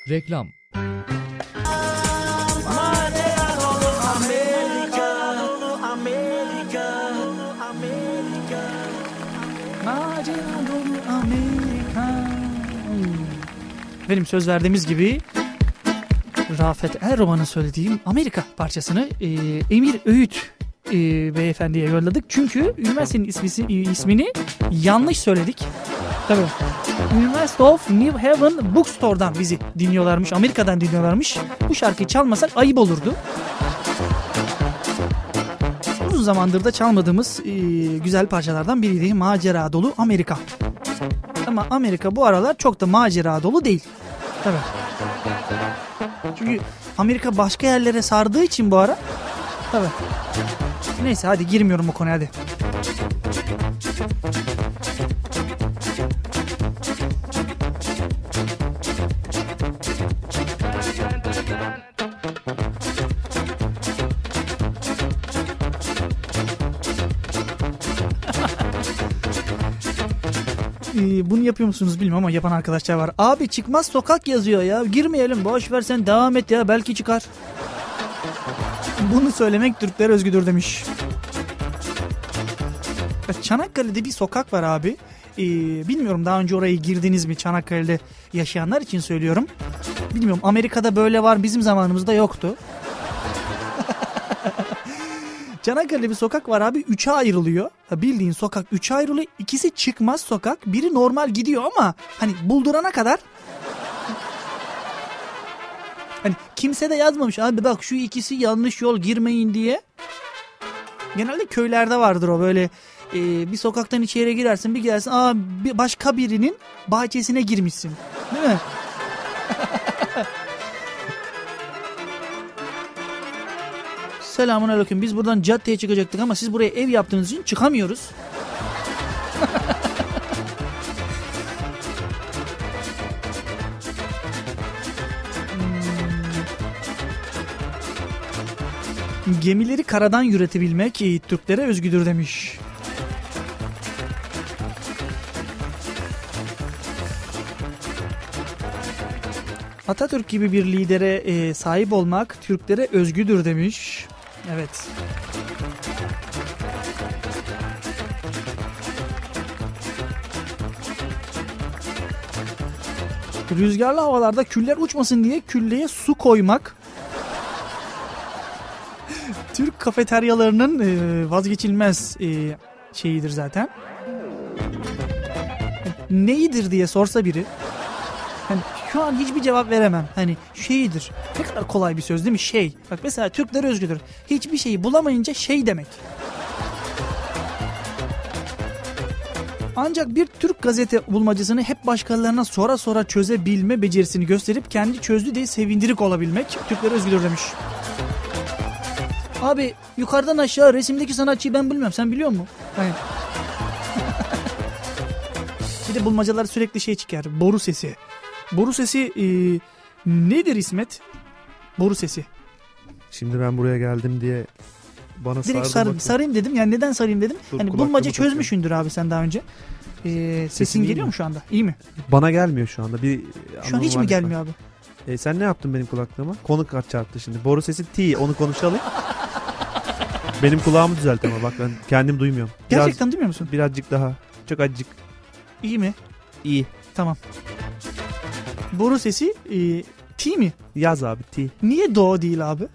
Reklam Amerika. Benim söz verdiğimiz gibi Rafet Erroman'ın söylediğim Amerika parçasını e, Emir Öğüt e, beyefendiye yolladık. Çünkü üniversitenin ismisi, ismini yanlış söyledik. Tabii. University of New Haven Bookstore'dan bizi dinliyorlarmış. Amerika'dan dinliyorlarmış. Bu şarkıyı çalmasak ayıp olurdu. Uzun zamandır da çalmadığımız e, güzel parçalardan biriydi. Macera dolu Amerika. Ama Amerika bu aralar çok da macera dolu değil. Tabii. Çünkü Amerika başka yerlere sardığı için bu ara. Tabii. Neyse hadi girmiyorum bu konuya hadi. Bunu yapıyor musunuz bilmiyorum ama yapan arkadaşlar var. Abi çıkmaz sokak yazıyor ya. Girmeyelim boş ver sen devam et ya belki çıkar. Bunu söylemek Türkler özgüdür demiş. Çanakkale'de bir sokak var abi. Ee, bilmiyorum daha önce oraya girdiniz mi Çanakkale'de yaşayanlar için söylüyorum. Bilmiyorum Amerika'da böyle var bizim zamanımızda yoktu. Çanakkale'de bir sokak var abi 3'e ayrılıyor. Ha, bildiğin sokak 3'e ayrılıyor. İkisi çıkmaz sokak. Biri normal gidiyor ama hani buldurana kadar kimse de yazmamış abi bak şu ikisi yanlış yol girmeyin diye. Genelde köylerde vardır o böyle e, bir sokaktan içeri girersin bir girersin aa bir başka birinin bahçesine girmişsin. Değil mi? Selamun aleyküm. Biz buradan caddeye çıkacaktık ama siz buraya ev yaptığınız için çıkamıyoruz. Hmm. Gemileri karadan yürütebilmek e, Türklere özgüdür demiş. Atatürk gibi bir lidere e, sahip olmak Türklere özgüdür demiş. Evet. Rüzgarlı havalarda küller uçmasın diye külleye su koymak Türk kafeteryalarının e, vazgeçilmez e, şeyidir zaten. Neyidir diye sorsa biri şu an hiçbir cevap veremem. Hani şeydir. Ne kadar kolay bir söz değil mi? Şey. Bak mesela Türkler özgüdür. Hiçbir şeyi bulamayınca şey demek. Ancak bir Türk gazete bulmacasını hep başkalarına sonra sonra çözebilme becerisini gösterip kendi çözdü diye sevindirik olabilmek Türkler özgüdür demiş. Abi yukarıdan aşağı resimdeki sanatçıyı ben bilmiyorum. Sen biliyor musun? Hani. bir de bulmacalar sürekli şey çıkar. Boru sesi. Boru sesi e, nedir İsmet? Boru sesi. Şimdi ben buraya geldim diye bana Direkt sar, sarayım dedim. Yani neden sarayım dedim. Dur, hani bulmaca takıyorum. çözmüşsündür abi sen daha önce. Ee, sesin Sesim iyi geliyor mi? mu şu anda? İyi mi? Bana gelmiyor şu anda. Bir Şu an hiç mi gelmiyor abi? E, sen ne yaptın benim kulaklığıma? Konu kaç çarptı şimdi. Boru sesi T. Onu konuşalım. benim kulağımı düzelt ama bak ben kendim duymuyorum. Biraz, Gerçekten duymuyor musun? birazcık daha. Çok azıcık. İyi mi? İyi. Tamam. Boru sesi e, T mi? Yaz abi T. Niye do değil abi?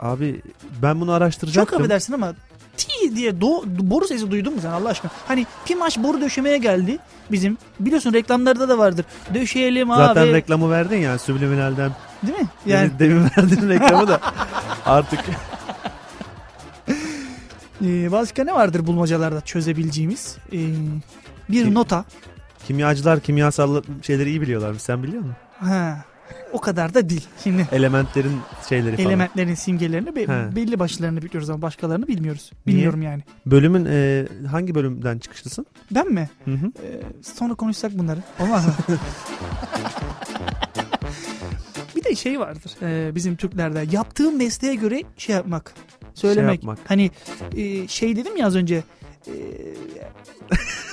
Abi ben bunu Çok araştıracaktım. affedersin ama T diye do, boru sesi duydun mu sen Allah aşkına? Hani Pimaş boru döşemeye geldi bizim. Biliyorsun reklamlarda da vardır. Döşeyelim abi. Zaten reklamı verdin ya subliminalden. Değil mi? Yani demin verdin reklamı da artık e, başka ne vardır bulmacalarda çözebileceğimiz? E, bir nota. Kimyacılar kimyasal şeyleri iyi biliyorlarmış. Sen biliyor musun? Ha, o kadar da değil. Şimdi Elementlerin şeyleri falan. elementlerin simgelerini be- He. belli başlarını biliyoruz ama başkalarını bilmiyoruz. Bilmiyorum yani. Bölümün e, hangi bölümden çıkışlısın? Ben mi? Hı hı. Ee, sonra konuşsak bunları. Olmaz mı? bir de şey vardır e, bizim Türklerde. Yaptığım mesleğe göre şey yapmak. Söylemek. yapmak. Hani e, şey dedim ya az önce. E,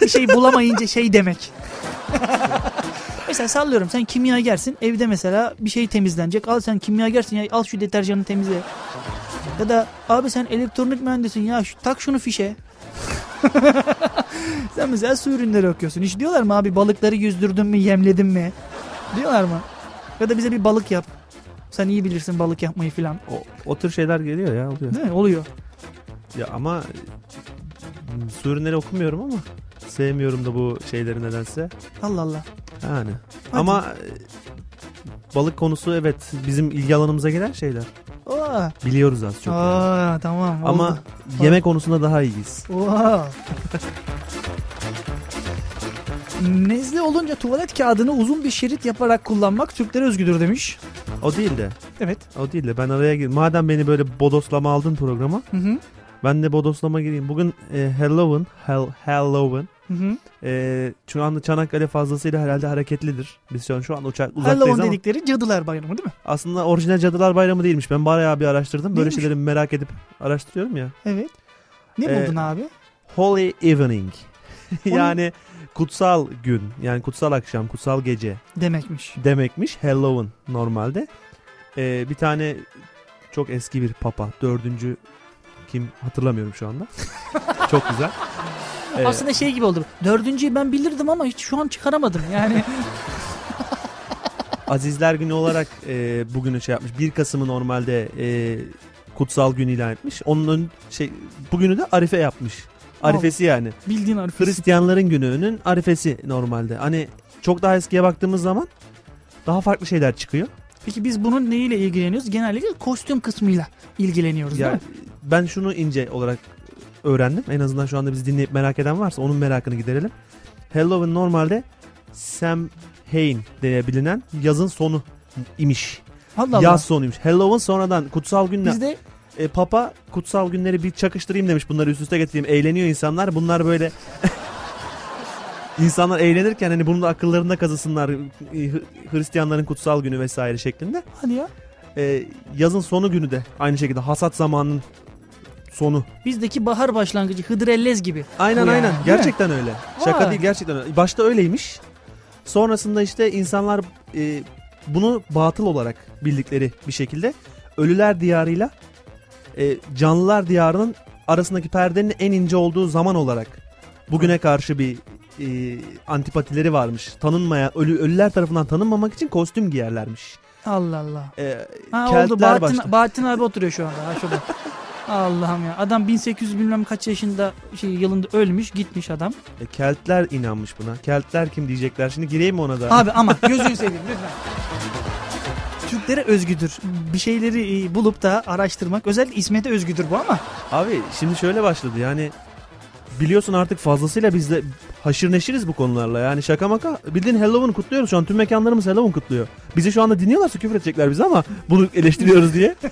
bir şey bulamayınca şey demek. mesela sallıyorum sen kimyagersin evde mesela bir şey temizlenecek al sen kimyagersin ya al şu deterjanı temizle. Ya da abi sen elektronik mühendisin ya şu, tak şunu fişe. Sen mesela su ürünleri okuyorsun. Hiç diyorlar mı abi balıkları yüzdürdün mü yemledin mi? Diyorlar mı? Ya da bize bir balık yap. Sen iyi bilirsin balık yapmayı filan. O, o tür şeyler geliyor ya oluyor. Değil mi? Oluyor. Ya ama su ürünleri okumuyorum ama sevmiyorum da bu şeyleri nedense. Allah Allah. Yani. Hadi. Ama e, balık konusu evet bizim ilgi alanımıza giren şeyler. Aa, Biliyoruz az çok. yani. Aa tamam. oldu. Ama yemek konusunda daha iyiyiz. Oha. Nezle olunca tuvalet kağıdını uzun bir şerit yaparak kullanmak Türklere özgüdür demiş. O değil de. Evet. O değil de ben araya gir. Madem beni böyle bodoslama aldın programa. Hı hı. Ben de bodoslama gireyim. Bugün e, Halloween. Hell, Halloween. Hı hı. E, şu anda Çanakkale fazlasıyla herhalde hareketlidir. Biz şu an, şu an uçak uzaktayız Halloween ama dedikleri cadılar bayramı değil mi? aslında orijinal Cadılar Bayramı değilmiş. Ben bayağı bir araştırdım. Böyle Neymiş? şeyleri merak edip araştırıyorum ya. Evet. Ne Ee, buldun abi? Holy Evening. yani kutsal gün. Yani kutsal akşam, kutsal gece Demekmiş. demekmiş. Halloween normalde. E, bir tane çok eski bir papa. Dördüncü kim hatırlamıyorum şu anda. çok güzel. E, Aslında şey gibi oldu. Dördüncüyü ben bilirdim ama hiç şu an çıkaramadım. Yani Azizler Günü olarak e, bugünü şey yapmış. 1 Kasım'ı normalde e, kutsal gün ilan etmiş. Onun ön- şey bugünü de Arife yapmış. Arifesi yani. bildiğin harfi. Hristiyanların gününün Arifesi normalde. Hani çok daha eskiye baktığımız zaman daha farklı şeyler çıkıyor. Peki biz bunun neyle ilgileniyoruz? Genellikle kostüm kısmıyla ilgileniyoruz Ya değil mi? ben şunu ince olarak öğrendim. En azından şu anda bizi dinleyip merak eden varsa onun merakını giderelim. Halloween normalde Samhain diye bilinen yazın sonu imiş. Allah Allah. Yaz sonuymuş. Halloween sonradan kutsal günle Bizde e, Papa kutsal günleri bir çakıştırayım demiş. Bunları üst üste getireyim. Eğleniyor insanlar. Bunlar böyle insanlar eğlenirken hani bunu da akıllarında kazısınlar. E, Hristiyanların kutsal günü vesaire şeklinde. hadi ya. E, yazın sonu günü de aynı şekilde hasat zamanının sonu. Bizdeki bahar başlangıcı Hıdrellez gibi. Aynen yani, aynen. Gerçekten öyle. Şaka Vay. değil gerçekten öyle. Başta öyleymiş. Sonrasında işte insanlar e, bunu batıl olarak bildikleri bir şekilde ölüler diyarıyla e, canlılar diyarının arasındaki perdenin en ince olduğu zaman olarak bugüne karşı bir e, antipatileri varmış. Tanınmayan ölü, ölüler tarafından tanınmamak için kostüm giyerlermiş. Allah Allah. E, Ha Keltler oldu. Bahattin, başta. Bahattin abi oturuyor şu anda. Ha şurada. Allah'ım ya. Adam 1800 bilmem kaç yaşında şey yılında ölmüş gitmiş adam. e, Keltler inanmış buna. Keltler kim diyecekler. Şimdi gireyim mi ona da? Abi ama gözünü seveyim lütfen. Türklere özgüdür. Bir şeyleri e, bulup da araştırmak. Özellikle İsmet'e özgüdür bu ama. Abi şimdi şöyle başladı yani biliyorsun artık fazlasıyla biz de haşır neşiriz bu konularla. Yani şaka maka bildiğin Halloween kutluyoruz şu an tüm mekanlarımız Halloween kutluyor. Bizi şu anda dinliyorlarsa küfür edecekler bize ama bunu eleştiriyoruz diye.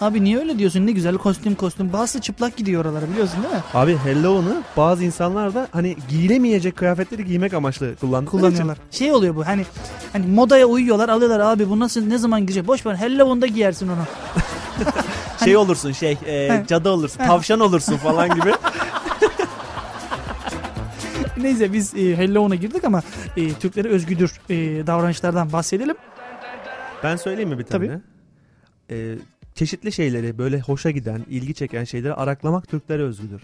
Abi niye öyle diyorsun? Ne güzel kostüm kostüm. Bazısı çıplak gidiyor oralara biliyorsun değil mi? Abi Halloween'ı bazı insanlar da hani giyilemeyecek kıyafetleri giymek amaçlı kullandıkları Kullanıyorlar. Şey oluyor bu hani hani modaya uyuyorlar alıyorlar abi bu nasıl ne zaman giyecek? Boş ver Halloween'da giyersin onu. için şey olursun şey e, cadı olursun tavşan olursun falan gibi. Neyse biz e, Halloween'a girdik ama e, Türklere özgüdür e, davranışlardan bahsedelim. Ben söyleyeyim mi bir tane? Tabii. Ee, çeşitli şeyleri böyle hoşa giden, ilgi çeken şeyleri araklamak Türklere özgüdür.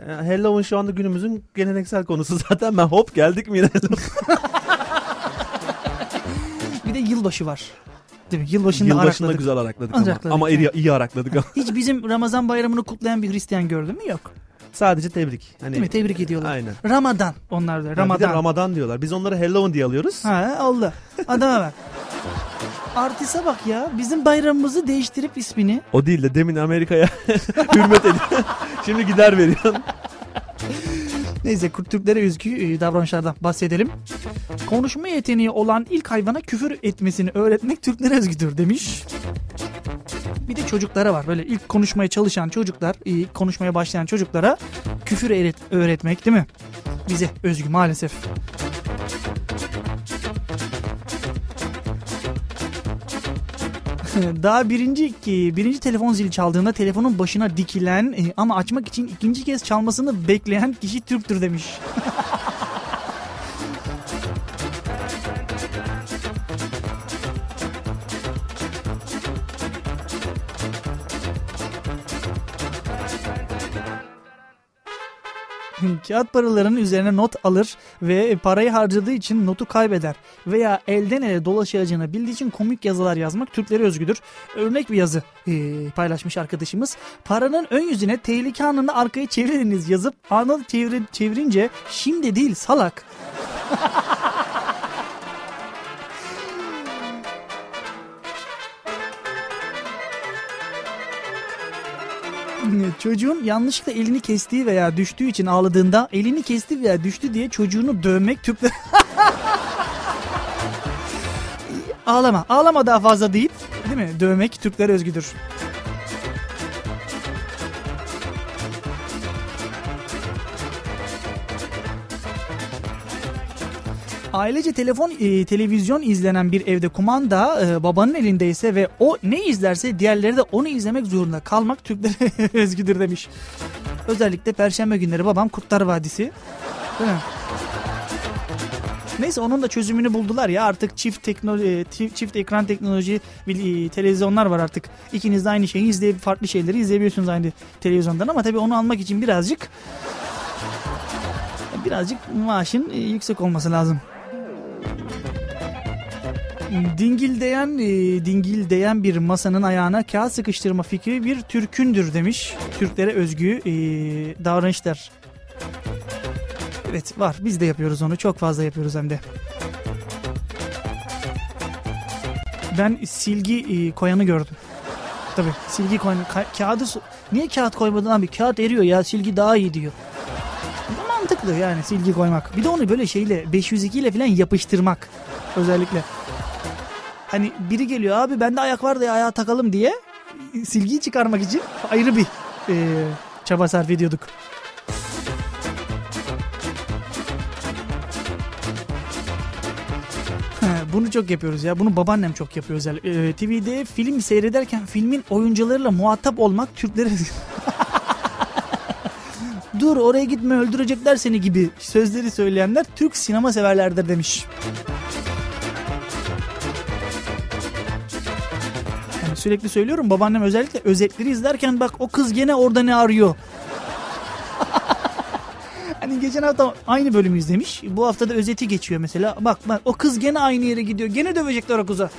Ee, Halloween şu anda günümüzün geleneksel konusu zaten. Ben hop geldik mi yine? Bir de yılbaşı var. Değil mi? Yılbaşında Yılbaşında arakladık. güzel arakladık ama. Arakladık, Ama evet. iyi, iyi arakladık. Hiç bizim Ramazan bayramını kutlayan bir Hristiyan gördün mü? Yok. Sadece tebrik. Hani, Değil mi? Tebrik ediyorlar. Aynen. Ramadan onlar da. Ha, bir de Ramadan. Ramadan diyorlar. Biz onları Halloween diye alıyoruz. ha oldu. Adama bak. Artiste bak ya. Bizim bayramımızı değiştirip ismini. O değil de demin Amerika'ya hürmet ediyor. Şimdi gider veriyor. Neyse Kürt Türklere özgü e, davranışlardan bahsedelim. Konuşma yeteneği olan ilk hayvana küfür etmesini öğretmek Türklere özgüdür demiş. Bir de çocuklara var. Böyle ilk konuşmaya çalışan çocuklar, ilk konuşmaya başlayan çocuklara küfür öğret- öğretmek değil mi? Bize özgü maalesef. Daha birinci birinci telefon zili çaldığında telefonun başına dikilen e, ama açmak için ikinci kez çalmasını bekleyen kişi Türktür demiş. Kağıt paraların üzerine not alır ve parayı harcadığı için notu kaybeder. Veya elden ele dolaşacağını bildiği için komik yazılar yazmak Türklere özgüdür. Örnek bir yazı eee, paylaşmış arkadaşımız. Paranın ön yüzüne tehlike anında arkayı çeviriniz yazıp anı çevir, çevirince şimdi değil salak. Çocuğun yanlışlıkla elini kestiği veya düştüğü için ağladığında elini kesti veya düştü diye çocuğunu dövmek Türkler... Ağlama. Ağlama daha fazla deyip değil mi? Dövmek Türkler özgüdür. Ailece telefon e, televizyon izlenen bir evde kumanda e, babanın elindeyse ve o ne izlerse diğerleri de onu izlemek zorunda kalmak Türklere özgüdür demiş. Özellikle perşembe günleri babam Kurtlar Vadisi. Değil mi? Neyse onun da çözümünü buldular ya artık çift teknoloji çift, çift ekran teknoloji e, televizyonlar var artık. İkiniz de aynı şeyi izleyip farklı şeyleri izleyebiliyorsunuz aynı televizyondan ama tabii onu almak için birazcık birazcık maaşın e, yüksek olması lazım. Dingildeyen, e, dingildeyen bir masanın ayağına kağıt sıkıştırma fikri bir Türkündür demiş. Türklere özgü e, davranışlar. Evet var biz de yapıyoruz onu çok fazla yapıyoruz hem de. Ben silgi e, koyanı gördüm. Tabii silgi koyan ka- kağıdı niye kağıt koymadın abi? Kağıt eriyor ya silgi daha iyi diyor. Mantıklı yani silgi koymak. Bir de onu böyle şeyle 502 ile falan yapıştırmak özellikle. Hani biri geliyor abi bende ayak var da ya ayağa takalım diye silgiyi çıkarmak için ayrı bir e, çaba sarf ediyorduk. Bunu çok yapıyoruz ya. Bunu babaannem çok yapıyor özel. Ee, TV'de film seyrederken filmin oyuncularıyla muhatap olmak Türkleri... Dur oraya gitme öldürecekler seni gibi sözleri söyleyenler Türk sinema severlerdir demiş. Yani sürekli söylüyorum babaannem özellikle özetleri izlerken bak o kız gene orada ne arıyor. Hani geçen hafta aynı bölümü izlemiş. Bu hafta da özeti geçiyor mesela. Bak bak o kız gene aynı yere gidiyor. Gene dövecekler o kıza.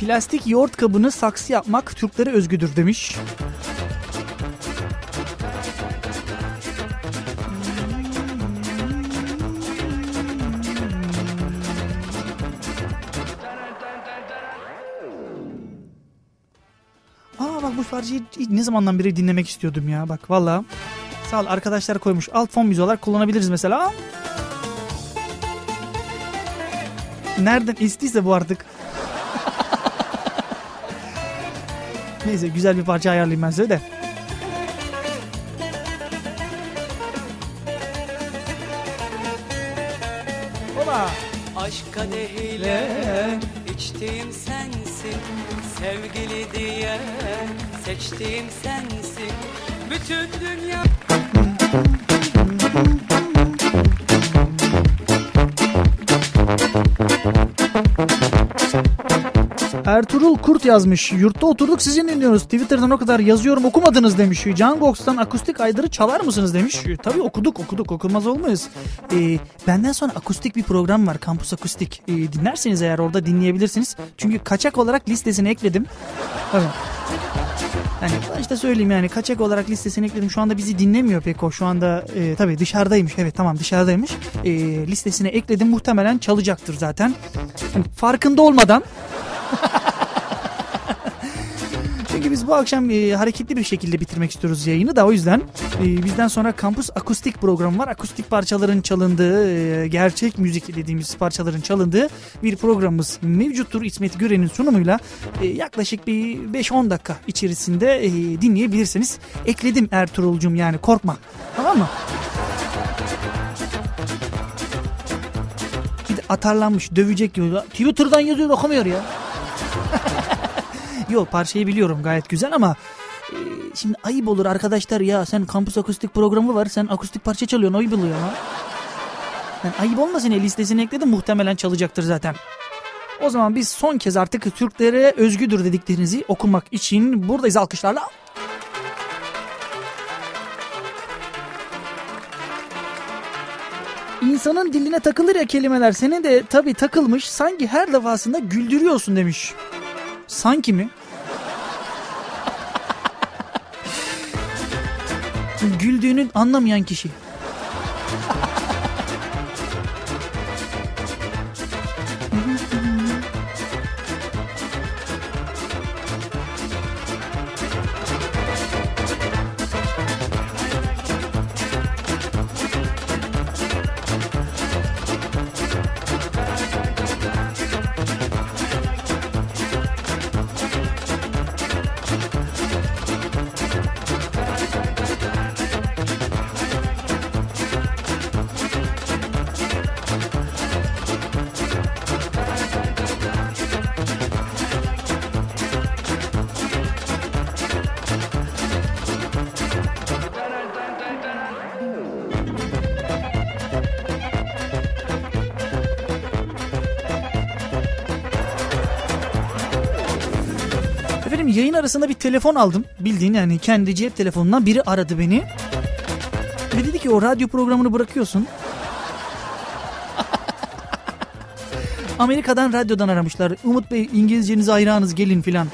Plastik yoğurt kabını saksı yapmak Türklere özgüdür demiş. Parçayı ne zamandan beri dinlemek istiyordum ya. Bak valla. Sağ ol arkadaşlar koymuş. Alt fon müziği olarak kullanabiliriz mesela. Nereden istiyse bu artık. Neyse güzel bir parça ayarlayayım ben size de. Hola. Aşk kadehiyle içtiğim sensin Sevgili diye seçtiğim sensin Bütün dünya Ertuğrul Kurt yazmış. Yurtta oturduk sizin dinliyoruz. Twitter'dan o kadar yazıyorum okumadınız demiş. Can Gox'tan akustik aydırı çalar mısınız demiş. E, Tabii okuduk okuduk okunmaz olmayız. Ee, benden sonra akustik bir program var. Kampus Akustik. Ee, dinlerseniz eğer orada dinleyebilirsiniz. Çünkü kaçak olarak listesine ekledim. Tabii. Yani başta söyleyeyim yani kaçak olarak listesine ekledim. Şu anda bizi dinlemiyor pek o. Şu anda e, tabii dışarıdaymış. Evet tamam dışarıdaymış. E, listesine ekledim. Muhtemelen çalacaktır zaten. Hani farkında olmadan bu akşam e, hareketli bir şekilde bitirmek istiyoruz yayını da o yüzden e, bizden sonra kampus akustik programı var. Akustik parçaların çalındığı, e, gerçek müzik dediğimiz parçaların çalındığı bir programımız mevcuttur. İsmet Gören'in sunumuyla e, yaklaşık bir 5-10 dakika içerisinde e, dinleyebilirsiniz. Ekledim Ertuğrul'cum yani korkma. Tamam mı? Atarlanmış, dövecek diyor. Twitter'dan yazıyor okumuyor ya. Yok parçayı biliyorum gayet güzel ama e, şimdi ayıp olur arkadaşlar ya sen kampüs akustik programı var sen akustik parça çalıyorsun ayıp oluyor ama. Yani ayıp olmasın ya listesine ekledim muhtemelen çalacaktır zaten. O zaman biz son kez artık Türklere özgüdür dediklerinizi okumak için buradayız alkışlarla. İnsanın diline takılır ya kelimeler. Senin de tabii takılmış. Sanki her defasında güldürüyorsun demiş. Sanki mi? Güldüğünü anlamayan kişi. Efendim yayın arasında bir telefon aldım. Bildiğin yani kendi cep telefonundan biri aradı beni. Ve dedi ki o radyo programını bırakıyorsun. Amerika'dan radyodan aramışlar. Umut Bey İngilizcenize hayranız gelin filan.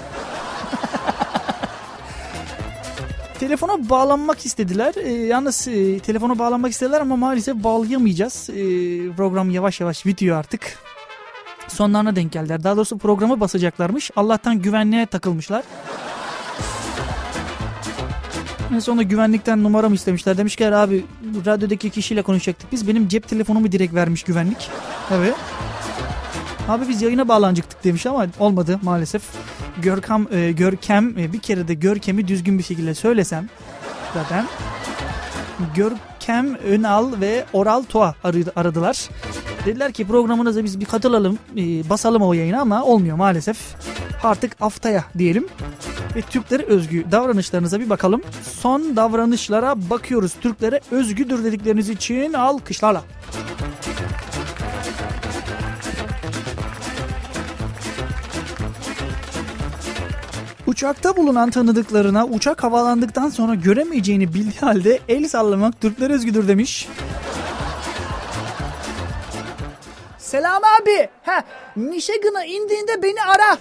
Telefona bağlanmak istediler. Ee, yalnız e, telefona bağlanmak istediler ama maalesef bağlayamayacağız. Ee, program yavaş yavaş bitiyor artık. Sonlarına denk geldiler. Daha doğrusu programı basacaklarmış. Allah'tan güvenliğe takılmışlar. En sonunda güvenlikten numaramı istemişler. Demişler abi radyodaki kişiyle konuşacaktık. Biz benim cep telefonumu direkt vermiş güvenlik. Evet. Abi biz yayına bağlanacaktık demiş ama olmadı maalesef. Görkem, e, Görkem e, bir kere de Görkem'i düzgün bir şekilde söylesem zaten. Görkem Önal ve Oral Toa aradılar. Dediler ki programınıza biz bir katılalım, e, basalım o yayını ama olmuyor maalesef. Artık haftaya diyelim. Ve Türklere özgü davranışlarınıza bir bakalım. Son davranışlara bakıyoruz. Türklere özgüdür dedikleriniz için alkışlarla. Uçakta bulunan tanıdıklarına uçak havalandıktan sonra göremeyeceğini bildiği halde el sallamak Türkler özgüdür demiş. Selam abi. Ha, Michigan'a indiğinde beni ara.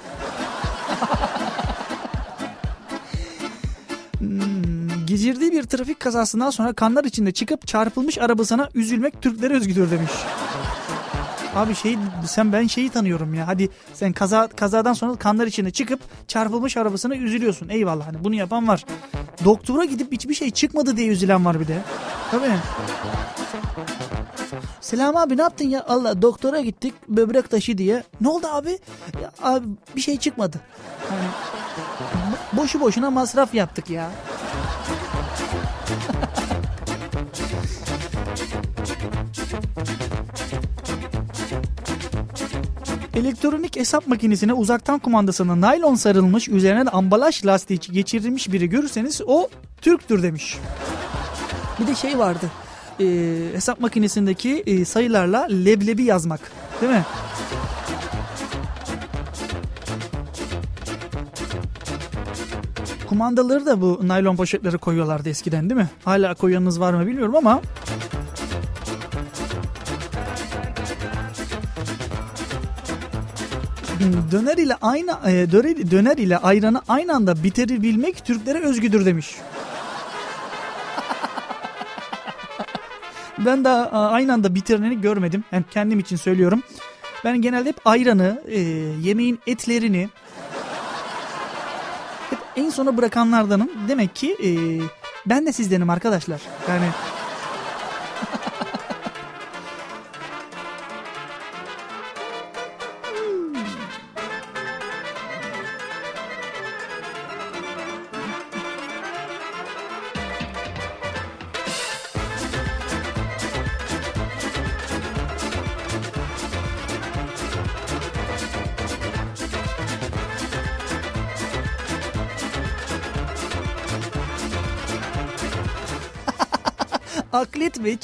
hmm, geçirdiği bir trafik kazasından sonra kanlar içinde çıkıp çarpılmış arabasına üzülmek Türklere özgüdür demiş. Abi şey sen ben şeyi tanıyorum ya. Hadi sen kaza kazadan sonra kanlar içinde çıkıp çarpılmış arabasına üzülüyorsun. Eyvallah hani bunu yapan var. Doktora gidip hiçbir şey çıkmadı diye üzülen var bir de. Tabii. Selam abi ne yaptın ya? Allah doktora gittik böbrek taşı diye. Ne oldu abi? Ya, abi bir şey çıkmadı. Yani boşu boşuna masraf yaptık ya. Elektronik hesap makinesine uzaktan kumandasına naylon sarılmış üzerine de ambalaj lastiği geçirilmiş biri görürseniz o Türktür demiş. Bir de şey vardı. E, hesap makinesindeki e, sayılarla leblebi yazmak. Değil mi? Kumandaları da bu naylon poşetlere koyuyorlardı eskiden değil mi? Hala koyanınız var mı bilmiyorum ama döner ile aynı e, döner ile ayranı aynı anda bitirebilmek Türklere özgüdür demiş. ben daha aynı anda bitireni görmedim. Yani kendim için söylüyorum. Ben genelde hep ayranı, e, yemeğin etlerini hep en sona bırakanlardanım. Demek ki e, ben de sizdenim arkadaşlar. Yani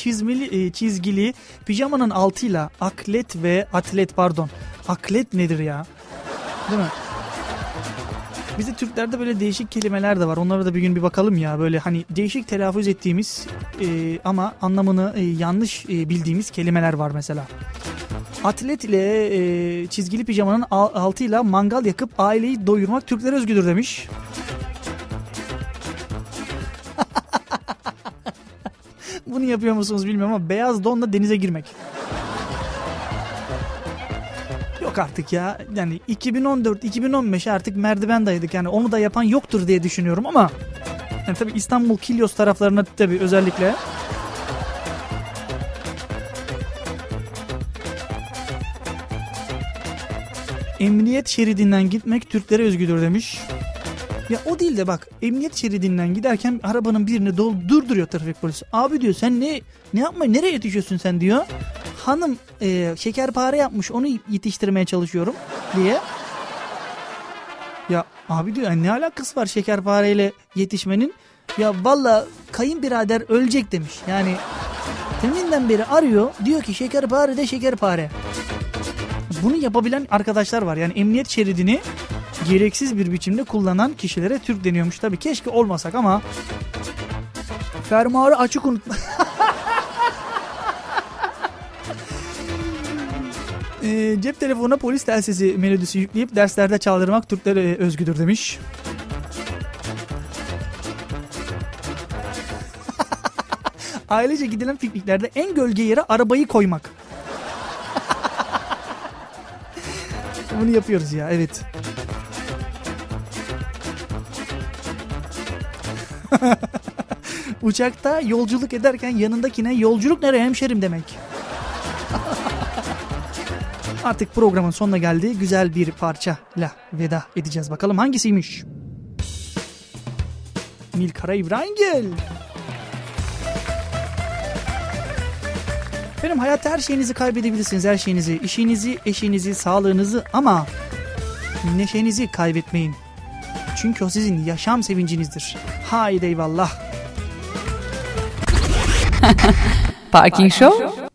çizmeli e, çizgili pijamanın altıyla aklet ve atlet pardon. Aklet nedir ya? Değil mi? Bizde Türklerde böyle değişik kelimeler de var. Onlara da bir gün bir bakalım ya. Böyle hani değişik telaffuz ettiğimiz e, ama anlamını e, yanlış e, bildiğimiz kelimeler var mesela. Atlet ile e, çizgili pijamanın altıyla mangal yakıp aileyi doyurmak Türklere özgüdür demiş. Bunu yapıyor musunuz bilmiyorum ama beyaz donla denize girmek. Yok artık ya. Yani 2014-2015 artık merdiven dayadık. Yani onu da yapan yoktur diye düşünüyorum ama yani tabii İstanbul Kilyos taraflarına tabii özellikle Emniyet şeridinden gitmek Türklere özgüdür demiş. Ya o değil de bak emniyet şeridinden giderken arabanın birini dol durduruyor trafik polisi. Abi diyor sen ne ne yapma nereye yetişiyorsun sen diyor. Hanım e, şekerpare yapmış onu yetiştirmeye çalışıyorum diye. Ya abi diyor ne alakası var şekerpareyle yetişmenin? Ya valla kayınbirader ölecek demiş. Yani teminden beri arıyor diyor ki şekerpare de şekerpare. Bunu yapabilen arkadaşlar var. Yani emniyet şeridini gereksiz bir biçimde kullanan kişilere Türk deniyormuş. Tabii keşke olmasak ama fermuarı açık unutma. e, cep telefonuna polis telsizi melodisi yükleyip derslerde çaldırmak Türklere özgüdür demiş. Ailece gidilen pikniklerde en gölge yere arabayı koymak. Bunu yapıyoruz ya evet. Uçakta yolculuk ederken yanındakine yolculuk nereye hemşerim demek. Artık programın sonuna geldi. Güzel bir parçayla veda edeceğiz. Bakalım hangisiymiş? Milkara İbrahimgil. Benim hayatta her şeyinizi kaybedebilirsiniz. Her şeyinizi, işinizi, eşinizi, sağlığınızı ama neşenizi kaybetmeyin. Çünkü o sizin yaşam sevincinizdir. Haydi eyvallah. Parking Show